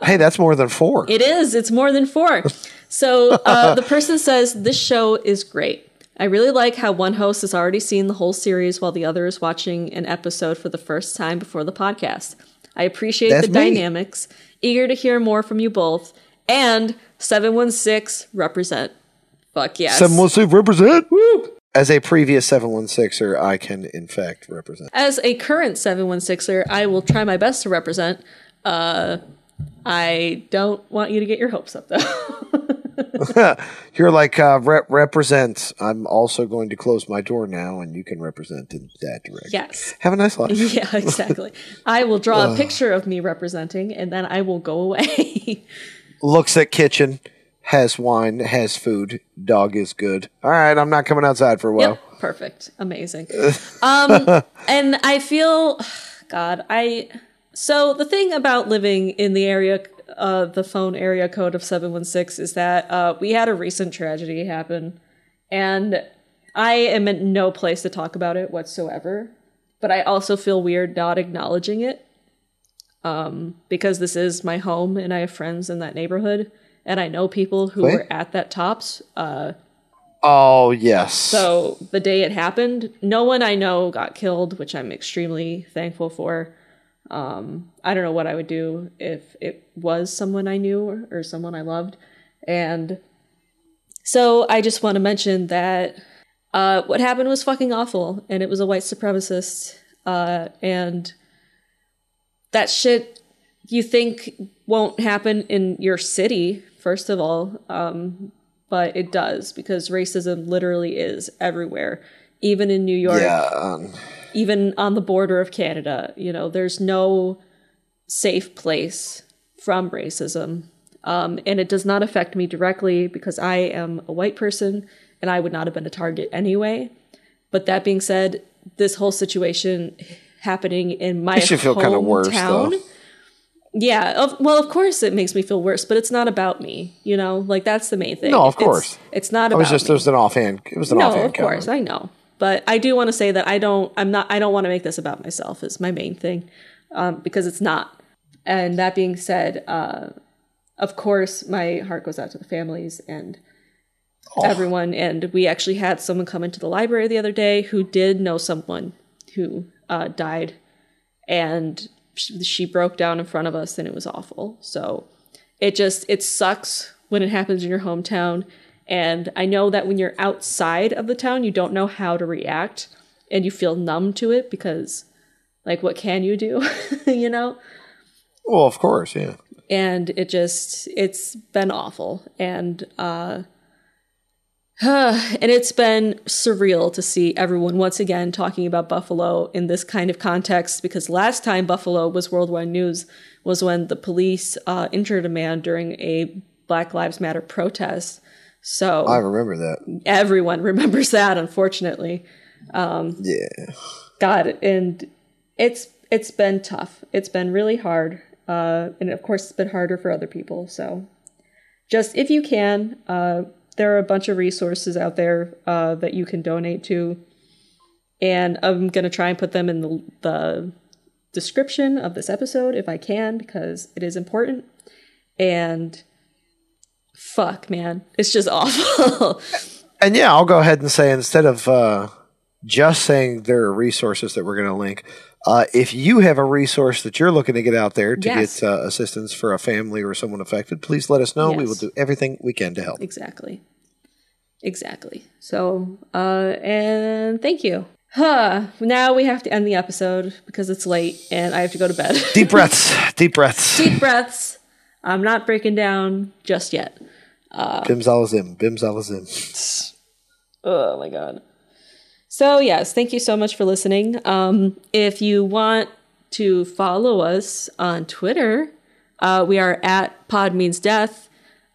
Hey, that's more than four. It is. It's more than four. So uh, the person says this show is great. I really like how one host has already seen the whole series while the other is watching an episode for the first time before the podcast. I appreciate That's the me. dynamics. Eager to hear more from you both. And 716 represent. Fuck yes. 716 represent. Woo. As a previous 716er, I can in fact represent. As a current 716er, I will try my best to represent. Uh, I don't want you to get your hopes up though. You're like, uh, rep- represent. I'm also going to close my door now, and you can represent in that direction. yes. Have a nice life. Yeah, exactly. I will draw a picture of me representing and then I will go away. Looks at kitchen, has wine, has food. Dog is good. All right, I'm not coming outside for a while. Yep, perfect. Amazing. Um and I feel god, I so the thing about living in the area uh the phone area code of 716 is that uh we had a recent tragedy happen and I am in no place to talk about it whatsoever, but I also feel weird not acknowledging it. Um because this is my home and I have friends in that neighborhood and I know people who Wait. were at that tops uh Oh yes. so the day it happened, no one I know got killed, which I'm extremely thankful for. Um, I don't know what I would do if it was someone I knew or, or someone I loved. And so I just want to mention that uh, what happened was fucking awful, and it was a white supremacist. Uh, and that shit you think won't happen in your city, first of all. Um, but it does because racism literally is everywhere, even in New York, Yeah. Um, even on the border of Canada. You know, there's no safe place from racism. Um, and it does not affect me directly because I am a white person and I would not have been a target anyway. But that being said, this whole situation happening in my Makes you feel kinda worse, hometown- though. yeah, of, well, of course it makes me feel worse, but it's not about me. You know, like that's the main thing. No, of course. it's, not I about. was just me. it was an offhand. It was an no, offhand of course, I know, but I do want to say that I don't. I'm not. I don't want to make this about myself. Is my main thing, um, because it's not. And that being said, uh, of course, my heart goes out to the families and everyone. And we actually had someone come into the library the other day who did know someone who uh, died, and she, she broke down in front of us, and it was awful. So it just it sucks when it happens in your hometown. And I know that when you're outside of the town, you don't know how to react, and you feel numb to it because, like, what can you do? you know Well, of course, yeah. and it just it's been awful and uh and it's been surreal to see everyone once again talking about buffalo in this kind of context because last time buffalo was worldwide news was when the police uh, injured a man during a black lives matter protest so I remember that. everyone remembers that unfortunately um Yeah. god and it's it's been tough it's been really hard uh and of course it's been harder for other people so just if you can uh there are a bunch of resources out there uh that you can donate to and i'm going to try and put them in the the description of this episode if I can, because it is important. And fuck, man, it's just awful. And yeah, I'll go ahead and say instead of uh, just saying there are resources that we're going to link, uh, if you have a resource that you're looking to get out there to Yes. get uh, assistance for a family or someone affected, please let us know. We will do everything we can to help. Exactly. Exactly. So, uh, and thank you. Huh. Now we have to end the episode because it's late and I have to go to bed. Deep breaths. Deep breaths. Deep breaths. I'm not breaking down just yet. Uh, Bim Zalazim. Bim Zalazim. Oh my god. So yes, thank you so much for listening. Um, if you want to follow us on Twitter, uh, we are at Pod Means Death,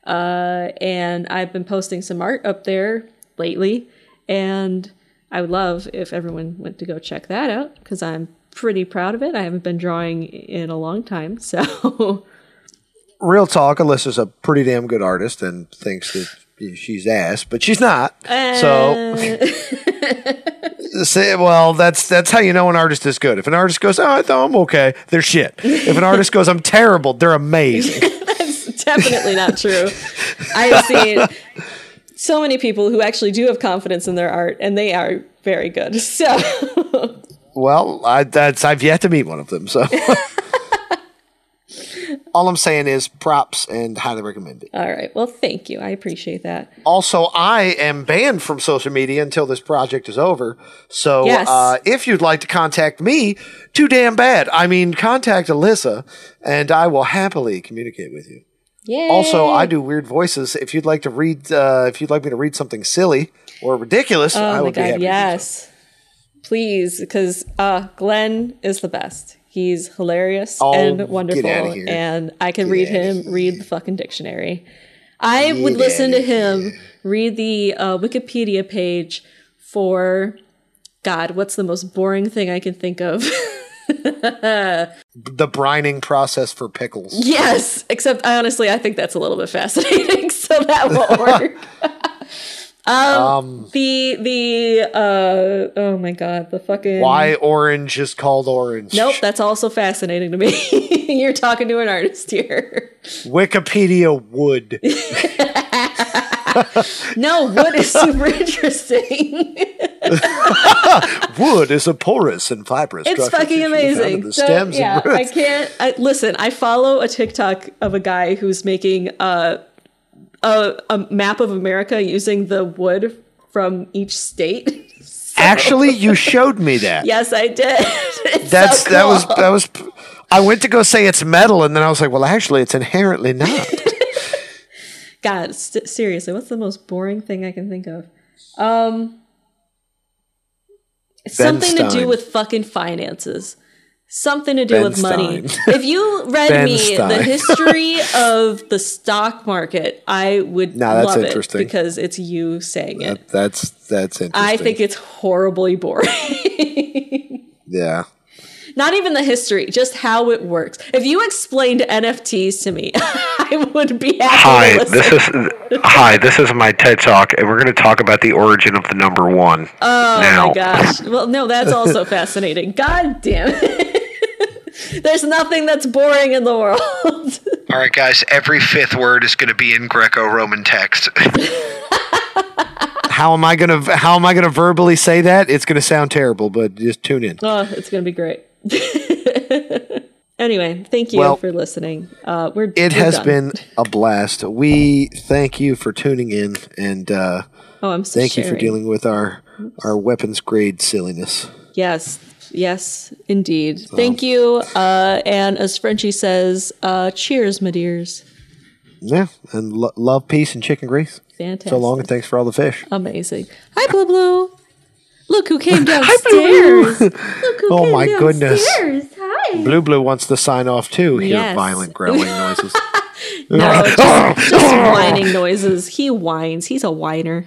uh, and I've been posting some art up there lately, and I would love if everyone went to go check that out because I'm pretty proud of it. I haven't been drawing in a long time, so Real talk, Alyssa's a pretty damn good artist and thinks that she's ass, but she's not. So uh. say well, that's that's how you know an artist is good. If an artist goes, "Oh, I thought I'm okay," they're shit. If an artist goes, "I'm terrible," they're amazing. That's definitely not true. I have seen so many people who actually do have confidence in their art, and they are very good. So, Well, I, that's I've yet to meet one of them. So all I'm saying is props and highly recommend it. all right. Well, thank you. I appreciate that. Also, I am banned from social media until this project is over. So, Yes. uh, if you'd like to contact me, too damn bad. I mean, contact Alyssa, and I will happily communicate with you. Yeah. Also, I do weird voices. If you'd like to read, uh, if you'd like me to read something silly or ridiculous, Oh I my would be happy. yes. Please, because uh, Glenn is the best. He's hilarious Oh, and get wonderful, and I can read him read the fucking dictionary. I would listen to him read the uh, Wikipedia page for God. What's the most boring thing I can think of? The brining process for pickles. Yes, except I honestly I think that's a little bit fascinating, so that won't work. um, Um, the the uh oh my god, the fucking Why orange is called orange? Nope, that's also fascinating to me. You're talking to an artist here. Wikipedia wood. No, wood is super interesting. wood is a porous and fibrous it's fucking usually found in amazing. The So, stems yeah, I can't. I, listen, I follow a TikTok of a guy who's making uh, a a map of America using the wood from each state. Actually, you showed me that. yes, I did. It's That's so that was that was. I went to go say it's metal, and then I was like, well, actually, it's inherently not. God, st- seriously, what's the most boring thing I can think of? Um, something to do with fucking finances. Something to do Ben with money. If you read Ben me Stein. the history of the stock market, I would No, that's love interesting. it because it's you saying it. That's that's interesting. I think it's horribly boring. yeah. Not even the history, just how it works. If you explained NFTs to me, I would be happy Hi, to this is hi. This is my TED talk, and we're going to talk about the origin of the number one. Oh now. my gosh. Well, no, that's also fascinating. God damn it. There's nothing that's boring in the world. All right, guys. Every fifth word is going to be in Greco-Roman text. how am I gonna How am I gonna verbally say that? It's gonna sound terrible, but just tune in. oh, it's going to be great. anyway, thank you Well, for listening. Uh, we're It we're has done. been a blast. We thank you for tuning in, and uh, Oh, I'm so thank you for dealing with our our weapons grade silliness. Yes, yes, indeed. Thank you. Uh, and as Frenchie says, uh, cheers, my dears. Yeah, and lo- love, peace, and chicken grease. Fantastic. So long, and thanks for all the fish. Amazing. Hi, Blue Blue. Look who came downstairs. Look who Oh came my goodness. Hi. Blue Blue wants to sign off too. Hear Yes. violent growling noises. No, just, just whining noises. He whines. He's a whiner.